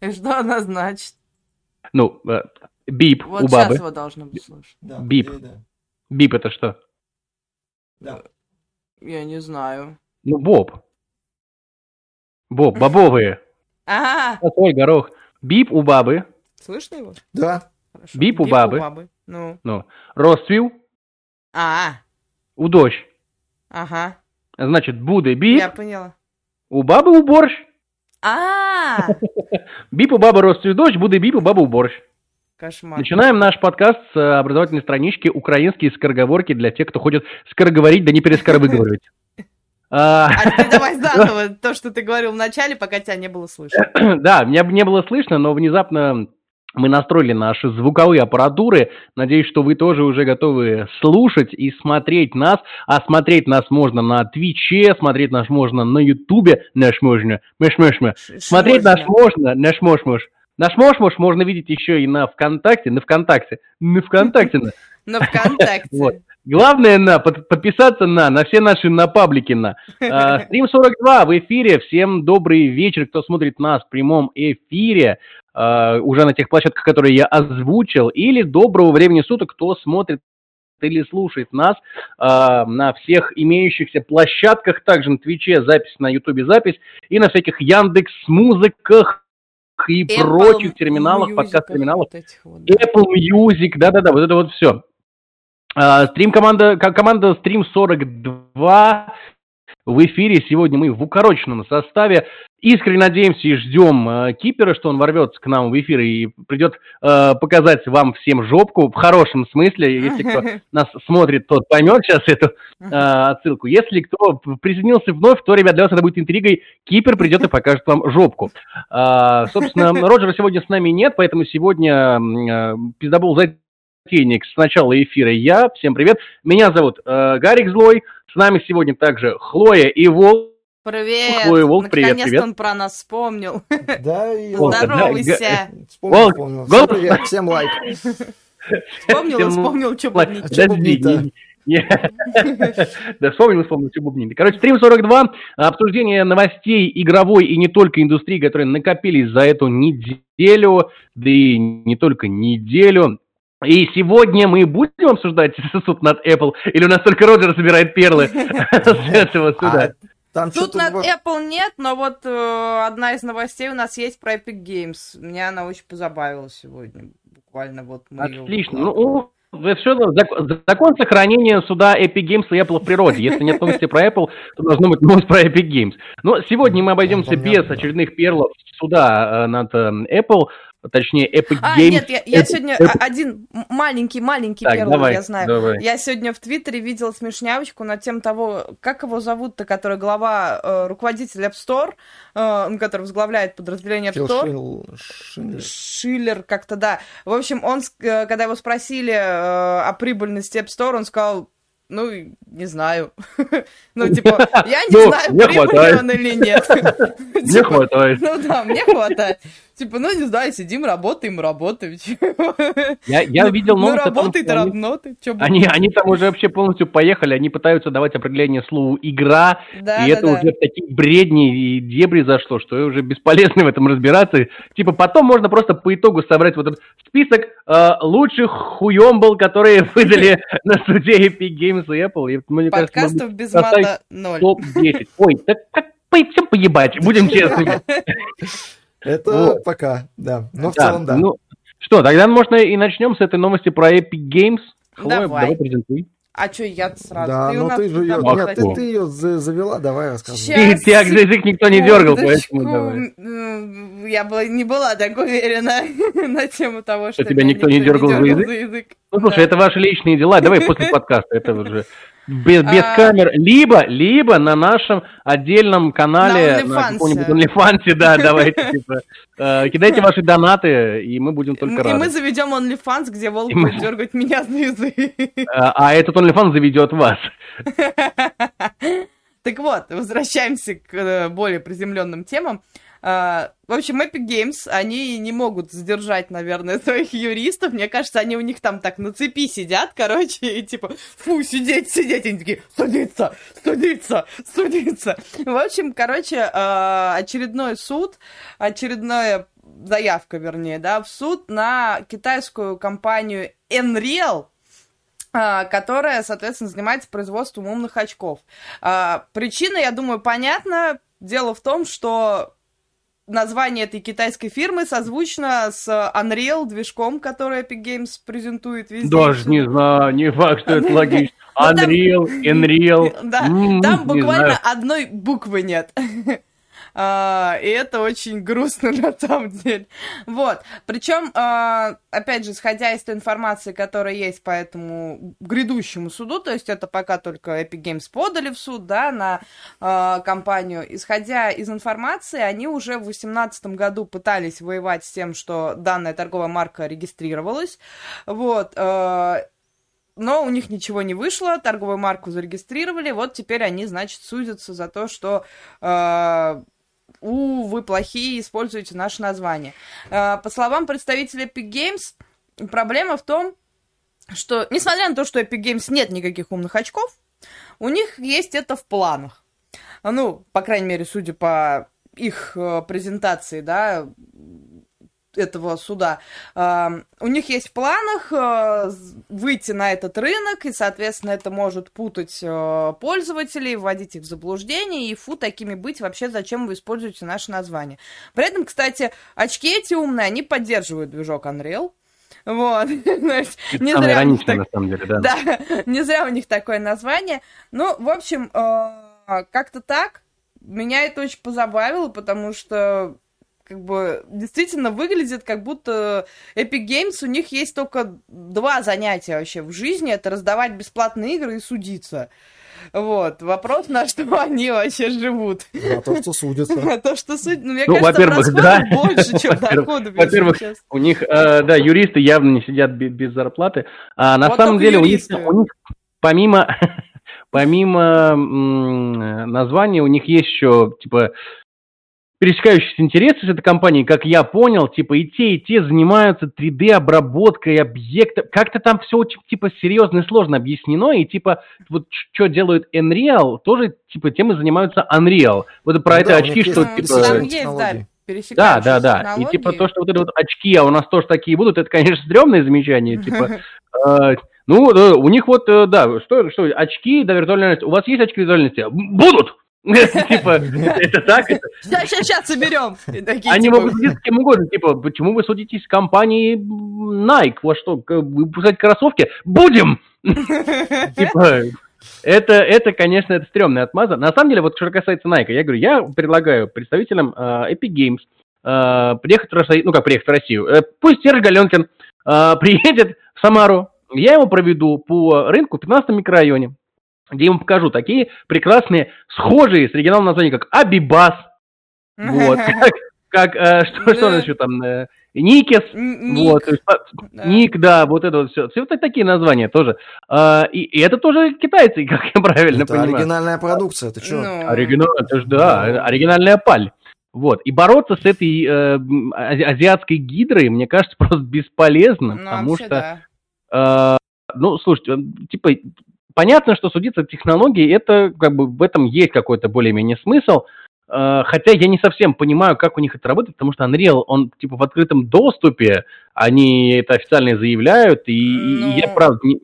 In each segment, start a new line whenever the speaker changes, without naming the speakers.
И что она значит?
Ну, э, бип
Вот
у
сейчас
бабы.
его должно быть слышно.
Да,
Бип. Бип это что?
Да.
Я не знаю.
Ну, боб. Боб, бобовые.
А,
Фасоль, горох. Бип у бабы.
слышно его?
Да.
Хорошо.
Бип у бабы.
Ну.
Ну, розцвіл
А,
у дощ.
ага.
Значит, буде бип,
Я поняла.
у бабы у борщ.
А,
Бип у бабы розцвіл дощ, буде бип у бабы у борщ.
кошмар.
Начинаем наш подкаст с э, образовательной странички «Украинские скороговорки» для тех, кто хочет скороговорить, да не перескоровыговаривать. А,
А теперь давай заново то, что ты говорил в начале, пока тебя не было слышно.
Да, меня не было слышно, но внезапно мы настроили наши звуковые аппаратуры. Надеюсь, что вы тоже уже готовы слушать и смотреть нас. А смотреть нас можно на Твиче, смотреть нас можно на Ютубе. Наш можно. Мэш мэш мэ. Смотреть наш можно. Наш мош мош. Наш мош мош можно видеть еще и на ВКонтакте. На ВКонтакте. На ВКонтакте. На
ВКонтакте.
Главное на под- подписаться на на все наши на паблики на. А, Стрим 42 в эфире. Всем добрый вечер, кто смотрит нас в прямом эфире а, уже на тех площадках, которые я озвучил, или доброго времени суток, кто смотрит или слушает нас а, на всех имеющихся площадках, также на Твиче запись, на Ютубе запись, и на всяких Яндекс музыках и
Apple
прочих терминалах, подкаст-терминалах.
вот вот, да.
Apple Music, да-да-да, вот это вот все. Стрим команда, ко- команда Стрим 42 в эфире. Сегодня мы в укороченном составе. Искренне надеемся и ждем э, Кипера, что он ворвется к нам в эфир и придет э, показать вам всем жопку в хорошем смысле. Если кто нас смотрит, тот поймет сейчас эту э, отсылку. Если кто присоединился вновь, то, ребят, для вас это будет интригой. Кипер придет и покажет вам жопку. А, собственно, Роджера сегодня с нами нет, поэтому сегодня э, пиздобол затейник с начала эфира я. Всем привет. Меня зовут э, Гарик Злой. С нами сегодня также Хлоя и Вол.
Привет!
Хлоя Волк, привет,
Наконец-то
привет.
он про нас вспомнил.
Да, и
Волк,
Здоровайся!
Вспомнил,
Волк,
вспомнил.
Волк.
Всем привет, всем лайк.
Вспомнил и
Всем
вспомнил, что бубнить.
Подожди, Да, вспомнил, вспомнил, что бубнит. Короче, стрим 42, обсуждение новостей игровой и не только индустрии, которые накопились за эту неделю, да и не только неделю. И сегодня мы будем обсуждать суд над Apple, или у нас только Роджер собирает перлы с этого суда?
А Там
Тут над Apple нет, но вот э, одна из новостей у нас есть про Epic Games. Меня она очень позабавила сегодня. Буквально вот мы
Отлично. Ну, все, закон сохранения суда Epic Games и Apple в природе. Если нет новости про Apple, то должно быть новость про Epic Games. Но сегодня мы обойдемся без очередных перлов суда э, над э, Apple, точнее Epic
А,
Games.
нет, я, я
Epic-
сегодня
Epic-
а- один маленький-маленький
Так,
перл,
давай,
я знаю.
давай.
Я сегодня в Твиттере видела смешнявочку на тем того, как его зовут-то, который глава, э, руководитель App Store, э, ну, который возглавляет подразделение App Store.
Шил- Шиллер.
Шиллер как-то, да. В общем, он, э, когда его спросили э, о прибыльности App Store, он сказал, ну, не знаю. Ну, типа, я не
Ну,
знаю, прибыльный он или нет.
Не
Типа,
хватает.
Ну да, мне хватает. Типа, ну не знаю, сидим, работаем, работаем.
Я, я видел
Ну,
новость о том,
работает,
что они- Они, там уже вообще полностью поехали, они пытаются давать определение слову «игра»,
Да,
и
да,
это
да.
уже в такие бредни и дебри зашло, что уже бесполезно в этом разбираться. Типа потом можно просто по итогу собрать вот этот список э, лучших хуембл, которые выдали на суде Epic Games и Apple. И, мне кажется,
Подкастов без мата ноль.
топ-10. Ой, так как всем поебать, будем честными.
Это
Вот.
пока, да. Но в
Да,
целом, да.
Ну, что, тогда, можно, и начнем с этой новости про Epic Games. Хлоя,
Давай.
давай презентуй.
А чё я сразу?
Да,
Ты
ну ты же ее... Нет, ты, ты ее завела, давай рассказывай.
Щас,
И тебя за язык никто не дергал, поэтому давай.
Я была, не была так уверена на тему того, что,
тебя
меня
никто не дергал за язык? Ну, слушай,
Да.
это ваши личные дела. Давай после подкаста. Это уже без, без
А.
камер. Либо, либо на нашем отдельном канале,
На
каком-нибудь OnlyFans, да, давайте, типа, э, кидайте ваши донаты, и мы будем только
И мы
рады.
заведем OnlyFans, где волк
И мы-
будет дергать меня за язык.
А а этот OnlyFans заведет вас.
Так вот, возвращаемся к э, более приземленным темам. А, в общем, Epic Games, они не могут сдержать, наверное, своих юристов. Мне кажется, они у них там так на цепи сидят, короче, и типа, фу, сидеть, сидеть. Они такие, судиться, судиться, судиться. В общем, короче, а, очередной суд, очередная заявка, вернее, да, в суд на китайскую компанию Enreal, а, которая, соответственно, занимается производством умных очков. Причина, я думаю, понятна. Дело в том, что название этой китайской фирмы созвучно с Unreal движком, который Epic Games презентует везде.
Даже не знаю, не факт, что это логично.
Ну,
Unreal, Unreal.
Да, там буквально одной буквы нет. А, И это очень грустно на самом деле. Вот. Причем, а, опять же, сходя из той информации, которая есть по этому грядущему суду, то есть это пока только Epic Games подали в суд, да, на а, компанию. Исходя из информации, они уже в 2018 году пытались воевать с тем, что данная торговая марка регистрировалась. Вот. а, но у них ничего не вышло, торговую марку зарегистрировали, вот теперь они, значит, судятся за то, что э, у, вы плохие, используете наше название. Э, по словам представителя Epic Games, проблема в том, что, несмотря на то, что Epic Games нет никаких умных очков, у них есть это в планах. Ну, по крайней мере, судя по их э, презентации, да, этого суда. У них есть в планах э, выйти на этот рынок, и, соответственно, это может путать э, пользователей, вводить их в заблуждение, и фу, такими быть, вообще зачем вы используете наше название. При этом, кстати, очки эти умные, они поддерживают движок Unreal. Вот.
Это
не зря у них
ироничное,
так-
на самом деле, да.
да, не зря у них такое название. Ну, в общем, э, как-то так. Меня это очень позабавило, потому что как бы действительно выглядит, как будто Epic Games у них есть только два занятия вообще в жизни. Это раздавать бесплатные игры и судиться. Вот. Вопрос, на что они вообще живут.
На то, что судятся.
А то, что суть... Ну, мне
Ну,
кажется,
во-первых, да.
больше, чем доходов,
во-первых. У них, э, да, юристы явно не сидят без, зарплаты. А на самом деле у них,
юристы.
у них помимо, помимо названия, у них есть еще, типа, пересекающиеся интересы с этой компанией, как я понял, типа, и те, и те занимаются 3D-обработкой объектов. Как-то там все очень, типа, серьезно и сложно объяснено, и, типа, вот что делают Unreal, тоже, типа, тем и занимаются Unreal. Вот про
Ну
это
да,
очки, что,
есть
типа...
там есть, да.
Да, да, да. И типа то, что вот это вот очки, а у нас тоже такие будут, это, конечно, стрёмное замечание. Типа, э, ну, у них вот, э, да, что, что, очки до виртуальной реальности. У вас есть очки виртуальной реальности? М, Будут! Типа, это так?
Сейчас, сейчас, сейчас соберем.
Они
типа,
могут судиться с кем угодно. Типа, почему вы судитесь с компанией Nike? Во что, выпускать кроссовки? Будем! Типа, это, это, конечно, это стрёмная отмаза. На самом деле, вот что касается Nike, я говорю, я предлагаю представителям э, Epic Games э, приехать в Россию, ну как приехать в Россию, э, пусть Серж Галенкин э, приедет в Самару, я его проведу по рынку в 15 микрорайоне, где ему покажу такие прекрасные, схожие с оригиналом названия, как Абибас, вот, как, э, что, что еще там, э, Никес, вот,
да.
Ник, да, вот это вот все. Все вот такие названия тоже. А, и, и это тоже китайцы, как я правильно
Это
понимаю.
оригинальная продукция, ты чё?
Ну,
Оригинал, это ж, да,
Да.
оригинальная паль. Вот. И бороться с этой э, азиатской гидрой, мне кажется, просто бесполезно,
ну,
потому что,
да.
э, ну, слушайте, э, типа, понятно, что судиться от технологий, это как бы в этом есть какой-то более-менее смысл, Э, Хотя я не совсем понимаю, как у них это работает, потому что Unreal, он типа в открытом доступе, они это официально заявляют, и, и- и я
Ну.
правда не,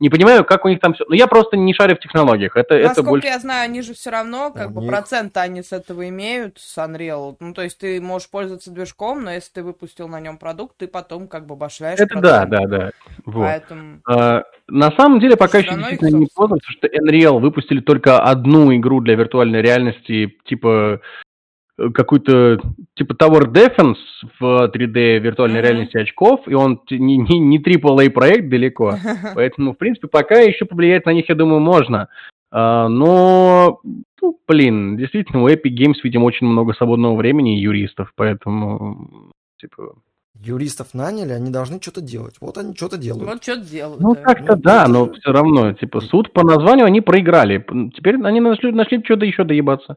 не понимаю, как у них там все. Ну, я просто не шарю в технологиях. Это, это
Насколько
больше.
я знаю, они же все равно, как
У
бы,
них-
проценты они с этого имеют, с Unreal. Ну, то есть ты можешь пользоваться движком, но если ты выпустил на нем продукт, ты потом как бы башляешь.
Это да,
проценты.
да, да. Вот.
Поэтому...
А, на самом деле, пока еще
их
действительно не поздно, потому что Unreal выпустили только одну игру для виртуальной реальности, типа какую-то типа Tower Defense в 3D виртуальной
Мгм.
реальности очков, и он не, не, не AAA проект далеко. Поэтому, в принципе, пока еще повлиять на них, я думаю, можно. А, но, ну, блин, действительно, у Epic Games, видимо, очень много свободного времени и юристов, поэтому, типа...
Юристов наняли, они должны что-то делать. Вот они что-то делают.
Вот что делают.
Ну,
да.
как-то
Ну,
да,
это
но все равно, типа, суд по названию они проиграли. Теперь они нашли, нашли что-то еще доебаться.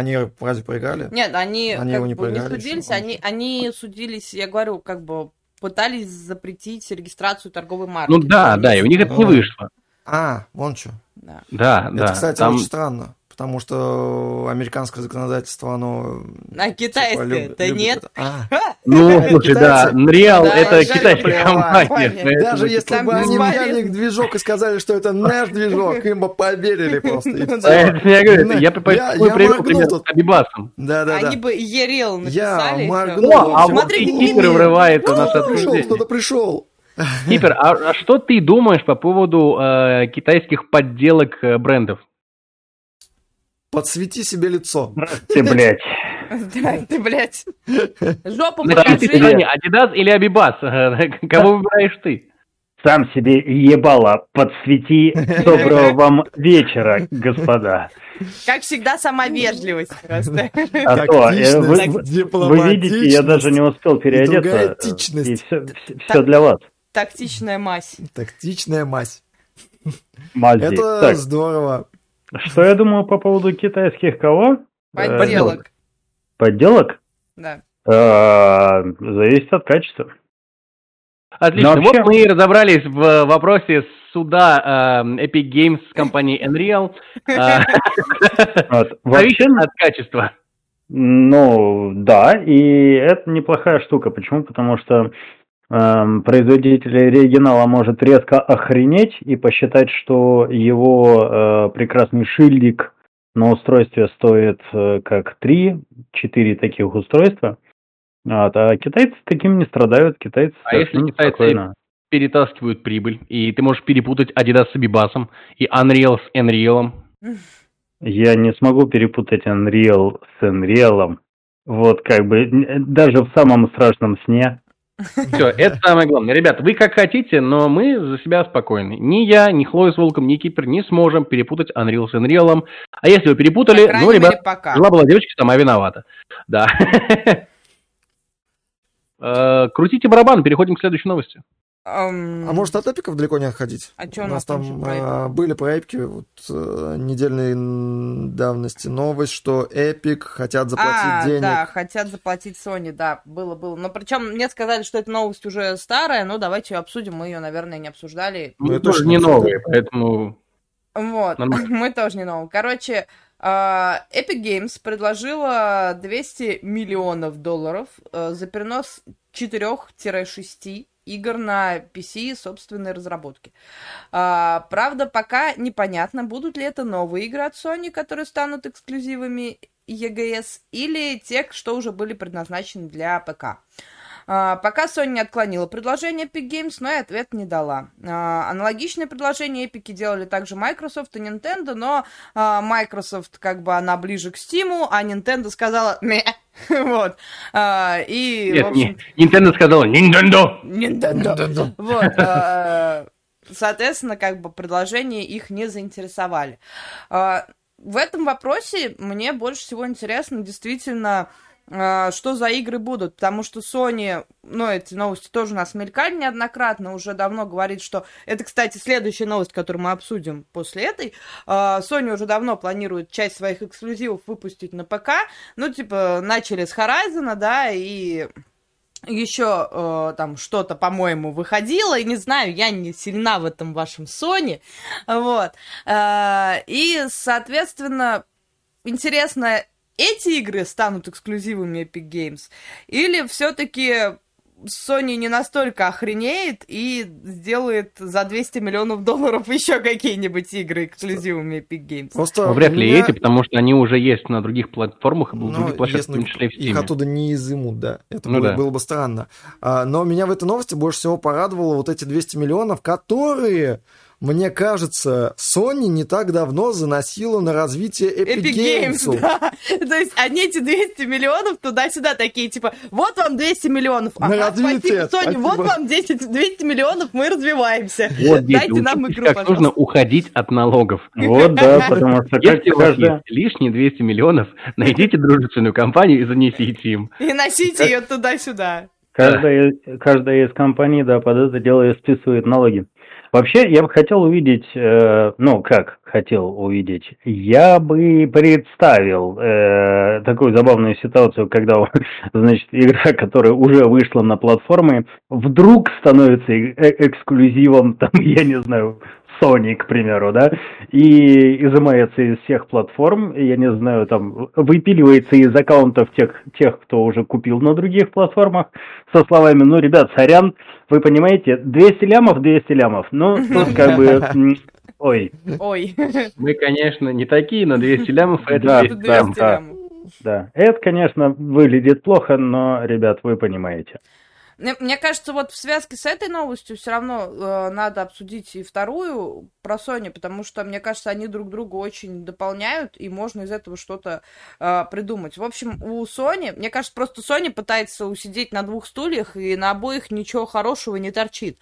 Они разве проиграли?
Нет, они,
Они его не
бы не
проиграли
судились, они, они судились, я говорю, как бы пытались запретить регистрацию торговой марки.
Ну да, да, и у них это не
А.
вышло.
А, вон что.
Да.
Да,
Это,
да.
кстати,
там-
очень странно, потому что американское законодательство, оно...
А
типа,
китайское,
люб-
да
любит
нет.
это. А,
Ну, слушай, да? Unreal
Да,
это китайская компания.
Даже если бы они взяли движок и сказали, что это наш движок, им бы поверили просто.
Да.
всё.
Поэтому я говорю, это- я
Я- я
привел пример
тут.
с Абибасом.
Да-да-да.
Они бы Ерил написали. и всё.
моргнул.
А вот Кипер врывается наше
Кто-то пришел,
обсуждение.
кто-то пришел.
Кипер, а, а что ты думаешь по поводу э, китайских подделок э, брендов?
Подсвети себе лицо.
Ты, блядь.
Ты, блядь. Жопу покажи.
Адидас или Абибас? Кого выбираешь ты?
Сам себе ебало подсвети. Доброго вам вечера, господа.
Как всегда, сама вежливость просто.
А то, э, вы, вы- видите, я даже не успел переодеться. И все, все для вас.
Тактичная мазь.
Тактичная мазь.
Мази.
Это
Так,
здорово.
Что я думаю по поводу китайских кого? Э,
Подделок.
Подделок?
Да.
Э, Зависит от качества.
Отлично.
Но
Вот мы и разобрались в вопросе суда э, Epic Games с компанией Unreal. Зависит от качества.
Ну, да, и это неплохая штука. Почему? Потому что производитель оригинала может резко охренеть и посчитать, что его э, прекрасный шильдик на устройстве стоит э, как 3-4 таких устройства. Вот, а китайцы таким не страдают, китайцы
А если китайцы-
спокойно.
Перетаскивают прибыль, и ты можешь перепутать Adidas с Абибасом и Unreal с Unreal.
Я не смогу перепутать Unreal с Unreal. Вот как бы даже в самом страшном сне.
Все, это самое главное. Ребята, вы как хотите, но мы за себя спокойны. Ни я, ни Хлоя с Волком, ни Кипер не сможем перепутать Unreal с Unreal. А если вы перепутали,
По
ну, ребят,
мере, пока.
жила была девочка, сама виновата. Да. Э, Крутите барабан, переходим к следующей новости.
Ам,
А может от эпиков далеко не отходить?
А чё
у нас
там
там
про
а, были про эпики вот, э, недельной давности новость, что эпик хотят заплатить
а,
денег.
да, хотят заплатить Sony, да, было, было. Но причем мне сказали, что эта новость уже старая, но давайте ее обсудим, мы ее, наверное, не обсуждали.
Ну,
Мы
это
тоже не новые, поэтому...
Вот, мы тоже не новые. Короче, а, Epic Games предложила 200 миллионов долларов э, за перенос 4-6 игр на PC собственной разработки. А, Правда, пока непонятно, будут ли это новые игры от Sony, которые станут эксклюзивами EGS, или те, что уже были предназначены для ПК. А, Пока Sony отклонила предложение Epic Games, но и ответ не дала. А, Аналогичное предложение Epic делали также Microsoft и Nintendo, но а, Microsoft как бы она ближе к Steam, а Nintendo сказала «Мeh». Вот. А, И, в
Нет,
общем,
не, Nintendo сказала Nintendo.
Nintendo. Вот. а, Соответственно, как бы предложения их не заинтересовали. А, В этом вопросе мне больше всего интересно действительно, а, что за игры будут, потому что Sony, ну, эти новости тоже у нас мелькали неоднократно, уже давно говорит, что... Это, кстати, следующая новость, которую мы обсудим после этой. А, Sony уже давно планирует часть своих эксклюзивов выпустить на ПК. Ну, типа, начали с Horizon, да, и еще э, там что-то, по-моему, выходило, и не знаю, я не сильна в этом вашем Sony, вот. Э, и, соответственно, интересно, эти игры станут эксклюзивами Epic Games, или все-таки Sony не настолько охренеет и сделает за 200 миллионов долларов еще какие-нибудь игры эксклюзивами Epic Games?
Просто
Ну, вряд ли
меня-
эти, потому что они уже есть на других платформах, и
Ну,
других площадках, в
если
том числе и в
их оттуда не изымут, да. Это
Ну
было,
да.
было бы странно. А, но меня в этой новости больше всего порадовало вот эти 200 миллионов, которые, мне кажется, Sony не так давно заносила на развитие Epic,
Epic Games,
Games.
да. То есть они эти 200 миллионов туда-сюда такие, типа, вот вам 200 миллионов.
На
Ага,
развитие,
спасибо, Sony, вот
спасибо.
вам 10, 200 миллионов, мы развиваемся.
Вот, дети,
Дайте нам игру,
как
пожалуйста.
нужно уходить от налогов.
Вот, да, потому что
Если у вас есть лишние 200 миллионов, найдите дружественную компанию и занесите им.
И носите ее туда-сюда.
Каждая, каждая из компаний, да, под это дело и списывает налоги. Вообще, я бы хотел увидеть, э, ну, как хотел увидеть, я бы представил э, такую забавную ситуацию, когда, значит, игра, которая уже вышла на платформы, вдруг становится э эксклюзивом, там, я не знаю, Sony, к примеру, да, и изымается из всех платформ, я не знаю, там, выпиливается из аккаунтов тех, тех, кто уже купил на других платформах, со словами, ну, ребят, сорян, вы понимаете, 200 лямов, 200 лямов, ну, тут как бы... Ой.
Ой.
Мы, конечно, не такие, но 200 лямов это
да,
200
да,
лямов.
Да, да. Это, конечно, выглядит плохо, но, ребят, вы понимаете.
Мне, кажется, вот в связке с этой новостью все равно э, надо обсудить и вторую про Sony, потому что, мне кажется, они друг друга очень дополняют, и можно из этого что-то э, придумать. В общем, у Sony, мне кажется, просто Sony пытается усидеть на двух стульях, и на обоих ничего хорошего не торчит.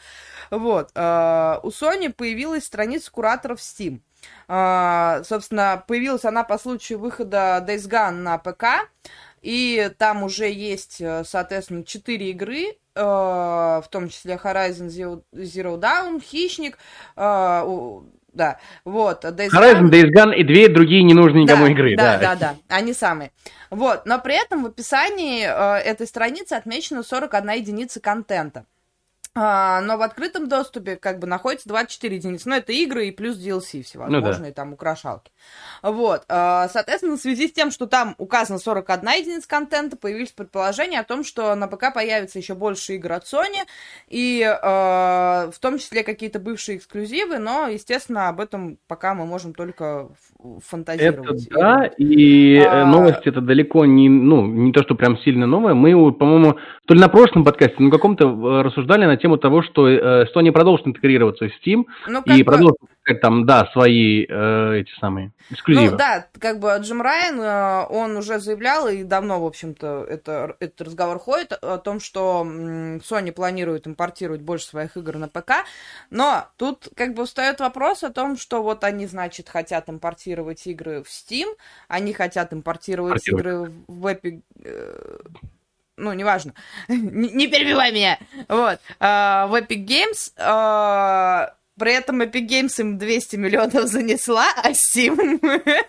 Вот. Э, у Sony появилась страница кураторов Steam. Uh, собственно, появилась она по случаю выхода Days Gone на ПК, и там уже есть, э, соответственно, четыре игры, в том числе Horizon Zero, Zero Dawn, Хищник, э, да, вот.
Days Horizon, Gone... Days Gone и две другие ненужные никому
да,
игры.
Да, да, да, да, они самые. Вот, но при этом в описании э, этой страницы отмечено 41 единица контента. А, но в открытом доступе как бы находится 24 единицы. Ну, это игры и плюс DLC всевозможные, ну, да. там украшалки. Вот. А, соответственно, в связи с тем, что там указано 41 единица контента, появились предположения о том, что на ПК появится еще больше игр от Sony, и э, в том числе какие-то бывшие эксклюзивы, но, естественно, об этом пока мы можем только фантазировать.
Это да, и а... новость это далеко не, ну, не то, что прям сильно новая. Мы, по-моему, то ли на прошлом подкасте, но каком-то рассуждали на тему тему того, что э, Sony продолжит интегрироваться в Steam ну, и бы... продолжит там, да, свои э, эти самые эксклюзивы.
Ну, да, как бы Джим Райан, э, он уже заявлял, и давно, в общем-то, это, этот разговор ходит о том, что Sony планирует импортировать больше своих игр на ПК, но тут как бы встает вопрос о том, что вот они, значит, хотят импортировать игры в Steam, они хотят импортировать игры в Epic э, ну, неважно, не, не перебивай меня, вот, а, в Epic Games, а, при этом Epic Games им 200 миллионов занесла, а Steam...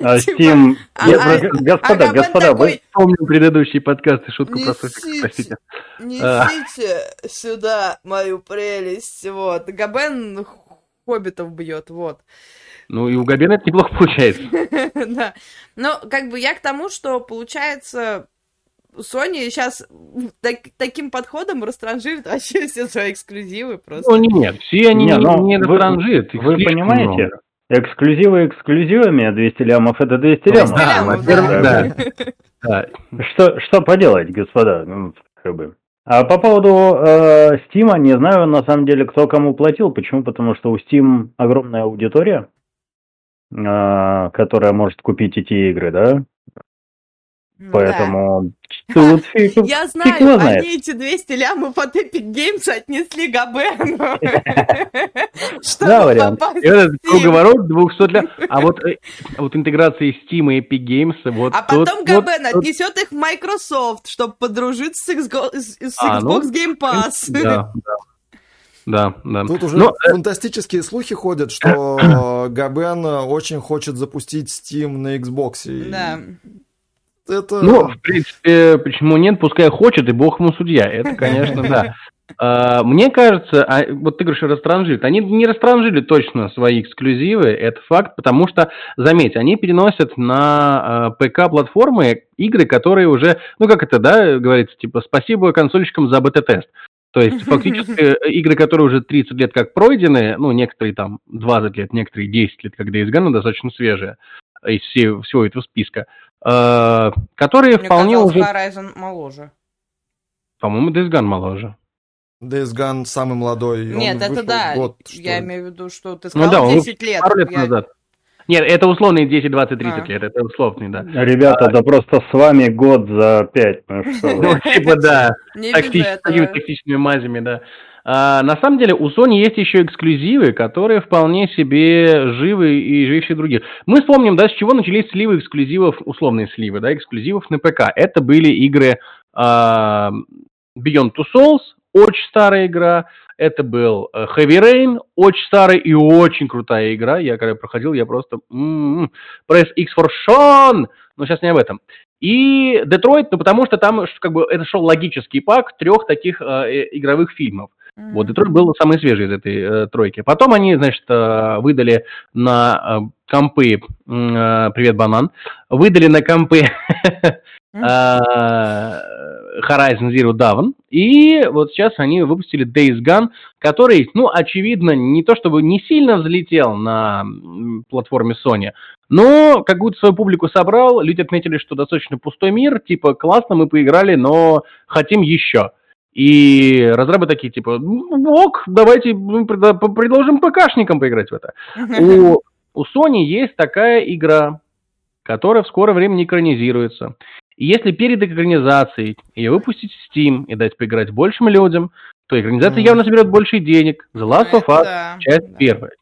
А типа, Steam... А, а, господа, господа, вы...
Помню предыдущий подкаст и шутку про Софик, простите.
Несите сюда мою прелесть, вот. Габен хоббитов бьет, вот.
Ну, и у Габена это неплохо получается.
Да. Но, как бы, я к тому, что, получается, Sony сейчас так, таким подходом растранжирит вообще все свои эксклюзивы просто.
Ну нет, все они не, не, не растранжирят.
Вы, вы понимаете? Много. Эксклюзивы эксклюзивами, а 200 лямов это 200 лямов. 200
лямов, да. да.
да. Что, что поделать, господа? Ну, как бы. А по поводу э, Steam, не знаю на самом деле, кто кому платил. Почему? Потому что у Steam огромная аудитория, э, которая может купить эти игры, да? Поэтому
тут Я знаю, они эти 200 лямов от Epic Games отнесли Габену.
Да, вариант. Этот круговорот 200 лямов. А вот, э, вот интеграция Steam и Epic Games, вот
А потом Габен отнесет их в Microsoft, чтобы подружиться с а, ну, Xbox Game Pass.
Да, да. Да, да.
Тут уже Но... Э, фантастические слухи ходят, что Габен очень хочет запустить Steam на Xbox.
Да
это... Ну, в принципе, почему нет, пускай хочет, и бог ему судья. Это, конечно, да. А, мне кажется, а, вот ты говоришь, растранжит. Они не растранжили точно свои эксклюзивы, это факт, потому что, заметь, они переносят на а, ПК-платформы игры, которые уже, ну как это, да, говорится, типа, спасибо консольщикам за бета-тест. То есть, фактически, э, игры, которые уже 30 лет как пройдены, ну, некоторые там 20 лет, некоторые 10 лет, когда из Гана достаточно свежие, из всего, этого списка, Э, которые Мне вполне
уже... Horizon моложе.
По-моему, Days Gone моложе.
Days Gone самый молодой.
Нет, это да. Год, я имею в виду, что ты ну сказал ну, да, 10 лет.
Пару лет я... назад. Нет, это условные 10, 20, 30 а. лет, это условный, да.
Ребята, а, да просто с вами год за 5, ну что
Ну, типа, да, тактическими мазями, да. А, на самом деле у Sony есть еще эксклюзивы, которые вполне себе живы и живее других. Мы вспомним, да, с чего начались сливы эксклюзивов, условные сливы, да, эксклюзивов на ПК. Это были игры а, Beyond Two Souls, очень старая игра. Это был э, Heavy Rain, очень старая и очень крутая игра. Я когда проходил, я просто... м-м-м, Press X for Sean! Но сейчас не об этом. И Детройт, ну потому что там как бы это шел логический пак трех таких э, игровых фильмов. Вот, Детройт был самый свежий из этой э, тройки. Потом они, значит, э, выдали на э, компы, э, привет, банан, выдали на компы Horizon Zero Dawn, и вот сейчас они выпустили Days Gone, который, ну, очевидно, не то чтобы не сильно взлетел на платформе Sony, но какую-то свою публику собрал, люди отметили, что достаточно пустой мир, типа, классно, мы поиграли, но хотим еще. И разрабы такие, типа, ок, давайте предложим ПКшникам поиграть в это. У, у Sony есть такая игра, которая в скором времени экранизируется. И если перед экранизацией ее выпустить в Steam и дать поиграть большим людям, то экранизация mm. явно соберет больше денег. The Last of Us, да, часть да. первая.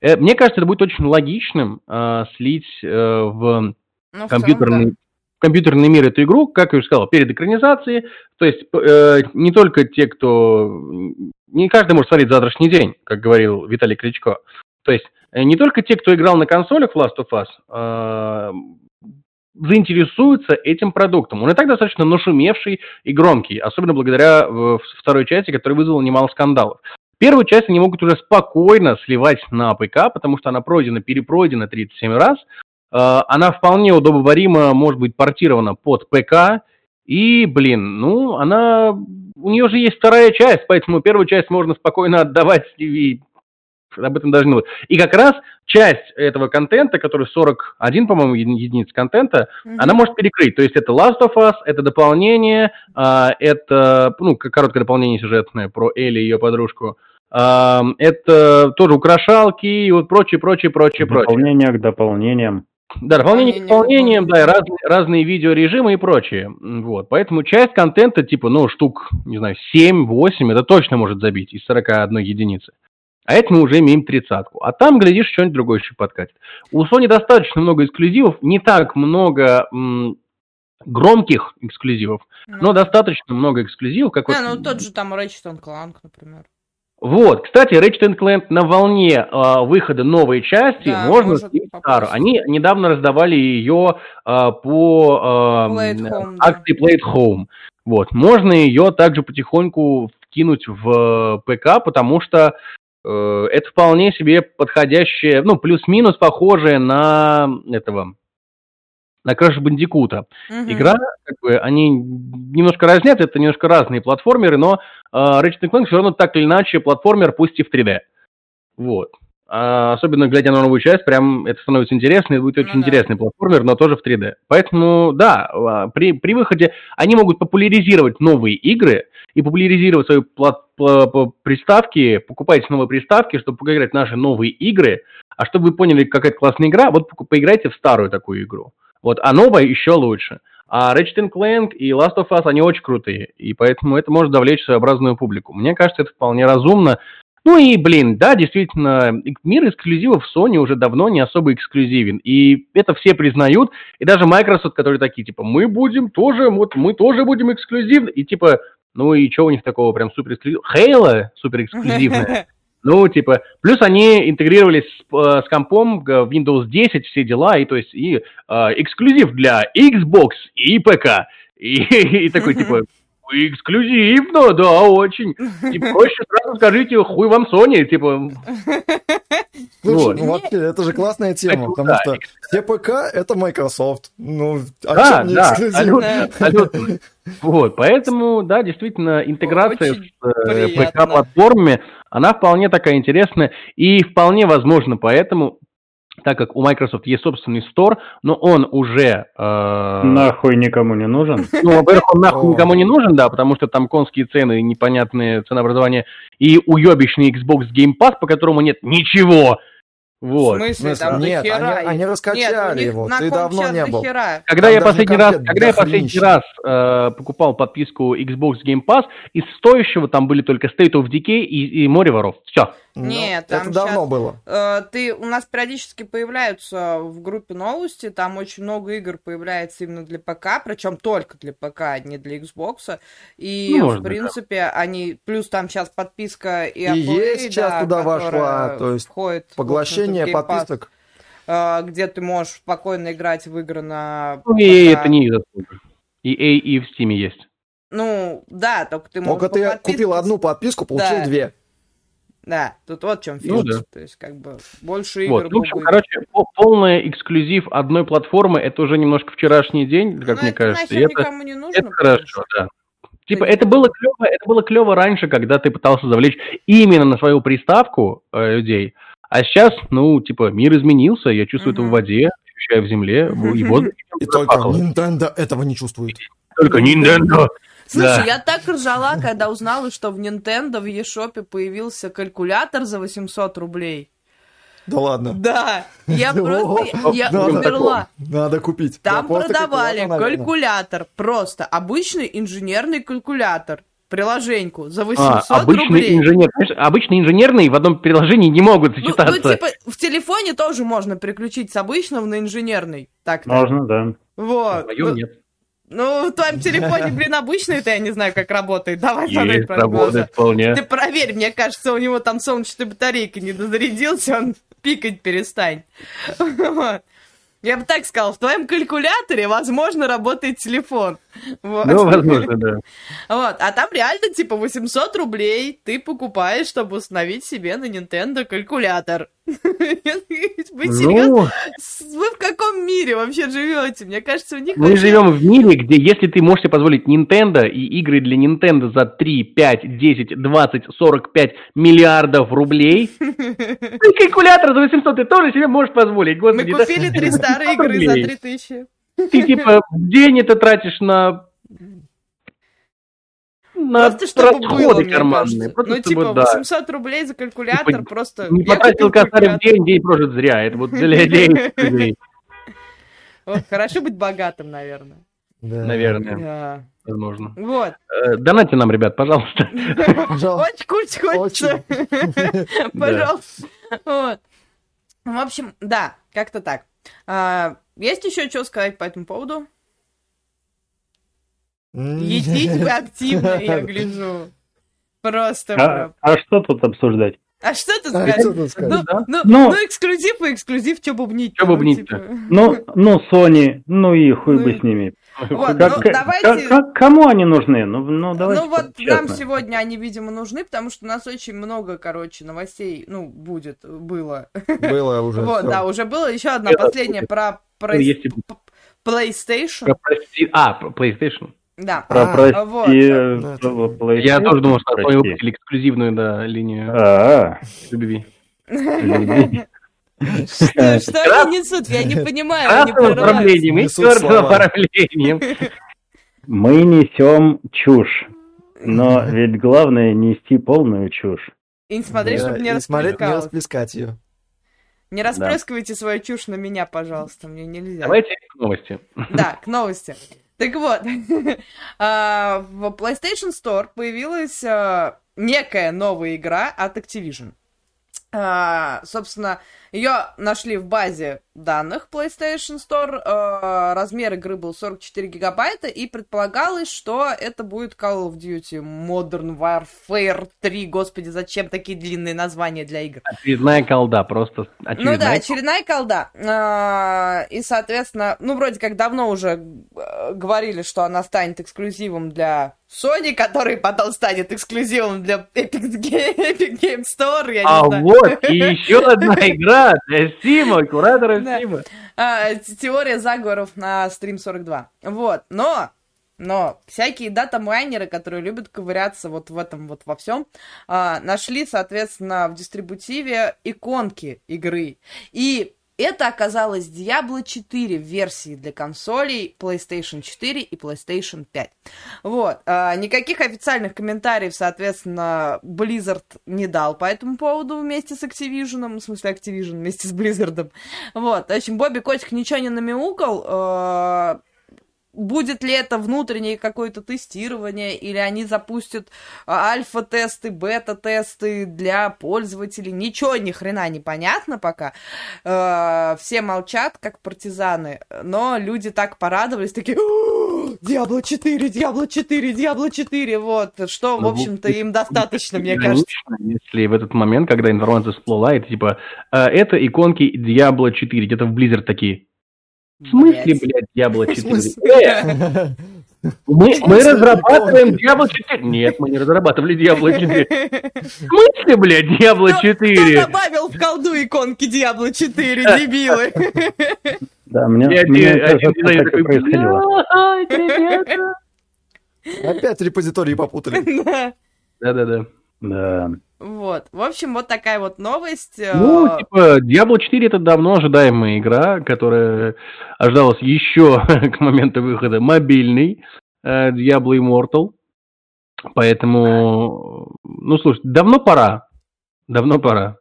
Э, мне кажется, это будет очень логичным э, слить э, в ну, компьютерный, целом, да компьютерный мир эту игру, как я уже сказал, перед экранизацией. То есть э, не только те, кто... Не каждый может смотреть завтрашний день, как говорил Виталий Кличко. То есть э, не только те, кто играл на консолях в Last of Us, э, заинтересуются этим продуктом. Он и так достаточно нашумевший и громкий, особенно благодаря э, второй части, которая вызвала немало скандалов. Первую часть они могут уже спокойно сливать на ПК, потому что она пройдена, перепройдена 37 раз, она вполне удобоварима, может быть портирована под ПК. И, блин, ну, она... У нее же есть вторая часть, поэтому первую часть можно спокойно отдавать и об этом даже не будет. И как раз часть этого контента, который 41, по-моему, единиц контента, mm-hmm. она может перекрыть. То есть это Last of Us, это дополнение, а, это, ну, короткое дополнение сюжетное про Элли и ее подружку. А, это тоже украшалки и вот прочее, прочее, прочее,
прочее. Дополнение к дополнениям.
Да, дополнение к дополнениям, да, и разные, разные видеорежимы и прочее. Вот, поэтому часть контента, типа, ну, штук, не знаю, 7-8, это точно может забить из 41 единицы. А это мы уже имеем тридцатку. А там, глядишь, что-нибудь другое еще подкатит. У Sony достаточно много эксклюзивов, не так много м- громких эксклюзивов, ну, но достаточно много эксклюзивов. Как
да, вот... ну тот же там Ratchet Clank, например.
Вот, кстати, Ratchet Clank на волне э, выхода новой части да, можно снять старую. Они недавно раздавали ее э, по э, Play home, акции да. Play at Home. Вот, можно ее также потихоньку вкинуть в ПК, потому что э, это вполне себе подходящее, ну, плюс-минус похожее на этого на Crash Bandicoot. Угу. Игра, как бы, они немножко разнят, это немножко разные платформеры, но э, Ratchet Clank все равно так или иначе платформер, пусть и в 3D. Вот. А, особенно глядя на новую часть, прям это становится интересно, это будет очень ну, интересный да. платформер, но тоже в 3D. Поэтому, да, а, при, при выходе они могут популяризировать новые игры и популяризировать свои плат, приставки, покупайте новые приставки, чтобы поиграть в наши новые игры, а чтобы вы поняли, какая классная игра, вот поиграйте в старую такую игру. Вот, а новая еще лучше. А Ratchet Clank и Last of Us, они очень крутые, и поэтому это может довлечь своеобразную публику. Мне кажется, это вполне разумно. Ну и, блин, да, действительно, мир эксклюзивов Sony уже давно не особо эксклюзивен, и это все признают, и даже Microsoft, которые такие, типа, мы будем тоже, вот мы тоже будем эксклюзивны, и типа, ну и что у них такого прям супер эксклюзивного? Halo супер эксклюзивная. Ну, типа, плюс они интегрировались с, э, с компом в Windows 10, все дела, и то есть и э, эксклюзив для Xbox и ПК. И, и такой, типа, эксклюзивно, да, очень. И проще сразу скажите, хуй вам Sony, типа.
Слушай, вот. ну вообще, это же классная тема, потому да. что все ПК это Microsoft. Ну,
а да, чем не да, абсолютно. Вот, поэтому, да, действительно, интеграция Очень с э, ПК-платформами, она вполне такая интересная, и вполне возможно поэтому, так как у Microsoft есть собственный стор, но он уже...
Э... Нахуй никому не нужен?
Ну, во-первых, он нахуй никому не нужен, да, потому что там конские цены, непонятные ценообразования, и уебищный Xbox Game Pass, по которому нет ничего, Вот.
В смысле, там
Нет,
дохера
они- они раскачали
Нет, у них
его,
на
ты давно не был.
дохера.
Когда
Там
я последний раз, когда я последний раз э, покупал подписку Xbox Game Pass, из стоящего там были только State of Decay и, и Море воров. Все.
Ну,
Нет,
это
там
давно было.
Э, Ты у нас периодически появляются в группе новости, там очень много игр появляется именно для ПК, причем только для ПК, а не для Xbox. И
Ну,
в
может быть,
принципе они плюс там сейчас подписка и,
И
Apple
есть сейчас
да,
туда вошла, то есть
входит,
Поглощение
Pass,
подписок.
э, где ты можешь спокойно играть в игры на
Ну, и это не их заслуга. EA и в Steam есть.
Ну, да, только ты можешь
Только ты купил одну подписку, получил
Да.
две.
Да, тут вот в чем
Ну
фишка.
да.
То есть, как бы, больше игр
Вот. В общем,
будет.
короче, по- полный эксклюзив одной платформы, это уже немножко вчерашний день, как
Ну,
мне
это
кажется. И это,
никому не нужно.
это хорошо,
что-
да. Типа, это было клево, это было клево раньше, когда ты пытался завлечь именно на свою приставку э, людей. А сейчас, ну, типа, мир изменился, я чувствую это в воде, ощущаю в земле, и воздухе.
И только. Nintendo этого не чувствует.
Только Nintendo.
Слушай,
Да.
я так ржала, когда узнала, что в Nintendo в eShop появился калькулятор за 800 рублей.
Да ладно.
Да, я просто, я
Надо.
умерла.
Надо купить.
Там продавали
калькулятор,
просто обычный инженерный калькулятор, приложеньку за 800
А, обычный
рублей.
инженер, знаешь, обычный инженерные в одном приложении не могут
Ну, ну,
сочетаться.
типа, в телефоне тоже можно переключить с обычного на инженерный. Так,
Можно, да.
Вот.
Моем
Ну,
нет.
Ну, в твоем телефоне, блин, обычный, это я не знаю, как работает. Давай
Есть,
прогнозы.
работает вполне.
Ты проверь, мне кажется, у него там солнечная батарейка не дозарядился, он пикать перестань. Я бы так сказал, в твоем калькуляторе, возможно, работает телефон. Вот.
Ну, возможно, да.
Вот. А там реально, типа, 800 рублей ты покупаешь, чтобы установить себе на Nintendo калькулятор. Вы серьезно?
Ну,
Вы в каком мире вообще живете? Мне кажется, у них
мы живем в мире, где если ты можешь себе позволить Nintendo и игры для Nintendo за 3, 5, 10, 20, 45 миллиардов рублей, и калькулятор за 800 ты тоже себе можешь позволить.
Мы купили три старые игры за
рублей.
3000.
Ты типа день это тратишь на на
Просто чтобы было,
расходы
мне
карманные. Просто
Ну,
чтобы,
типа,
да.
800 рублей за калькулятор,
Типа,
просто...
Не потратил косарь в день, день прожит зря. Это вот для день,
Вот, хорошо быть богатым, наверное.
Да.
наверное,
Да.
возможно.
Вот.
Э, Донайте нам, ребят, пожалуйста.
Очень кушать хочется. Пожалуйста. Вот. В общем, да, как-то так. Есть еще что сказать по этому поводу? Едите вы активно, я гляжу. Просто.
А, а что тут обсуждать?
А что ты
А
сказать?
что тут сказать?
Ну,
Да?
ну,
Ну-
ну, эксклюзив и эксклюзив, что бубнить?
Чё бубнить-то?
типа.
Ну, ну, Sony, ну и хуй
Ну
бы с ними.
Вот,
Как-
ну,
как-
давайте-
как- кому они нужны? Ну, ну давайте
Ну вот
честно.
нам сегодня они, видимо, нужны, потому что у нас очень много, короче, новостей, ну, будет, было.
Было уже.
Вот, да, уже было. Еще одна последняя про
Ну,
про-
если бы-
PlayStation.
про прости- А, про PlayStation.
Да.
Про
А,
прости,
вот.
э,
Ну,
PlayStation,
Я тоже думал, что они выпустили эксклюзивную, да, линию
А,
любви.
любви.
Что что они несут? Я не понимаю, они
Красным оформлением и
Несут
черным
слова.
оформлением.
Мы несем чушь, но ведь главное нести полную чушь.
И не смотри,
Да,
чтобы не
смотреть, расплескать ее.
Не распрыскивайте свою чушь на меня, пожалуйста, мне нельзя.
Давайте к новости.
Да, к новости. Так вот, а, в PlayStation Store появилась а, некая новая игра от Activision. А, Собственно, ее нашли в базе данных PlayStation Store. а, Размер игры был 44 гигабайта, и предполагалось, что это будет Call of Duty Modern Warfare 3. Господи, зачем такие длинные названия для игр?
Очередная колда, просто
Ну да,
очередная.
очередная колда. А, И, соответственно, ну, вроде как давно уже э, говорили, что она станет эксклюзивом для Sony, который потом станет эксклюзивом для Epic Game, Epic Game Store, я не
А
знаю.
вот и еще одна игра для Сима, куратора
Да.
Сима.
А, те- Теория заговоров на Stream 42. Вот, но... Но всякие дата-майнеры, которые любят ковыряться вот в этом вот во всем, нашли, соответственно, в дистрибутиве иконки игры. И Это оказалось Diablo 4 в версии для консолей PlayStation 4 и PlayStation 5. Вот. А, никаких официальных комментариев, соответственно, Blizzard не дал по этому поводу вместе с Activision, в смысле Activision вместе с Blizzard. Вот. В общем, Бобби Котик ничего не намяукал. А, будет ли это внутреннее какое-то тестирование, или они запустят а, альфа-тесты, бета-тесты для пользователей, ничего ни хрена не понятно пока. Э, все молчат, как партизаны, но люди так порадовались, такие, Диабло 4, Диабло 4, Диабло 4, вот, что, в
Ну,
общем-то, им достаточно, мне кажется.
Если в этот момент, когда информация всплыла, это типа, э, это иконки Diablo 4, где-то в Blizzard такие. В смысле, блядь, Diablo 4?
смысле?
Э, мы, мы разрабатываем? Diablo 4. Нет, мы не разрабатывали Diablo 4. В смысле, блядь, Diablo
Кто-
4?
Кто добавил в колду иконки Диабло 4, дебилы?
Да, мне,
один
кажется, так и происходило.
Опять репозитории попутали.
Да.
Да-да-да.
Да.
Вот. В общем, вот такая вот новость.
Ну,
Э,
типа, Diablo 4 это давно ожидаемая игра, которая ожидалась еще к моменту выхода мобильный э, Diablo Immortal. Поэтому, ну, слушай, давно пора. Давно пора.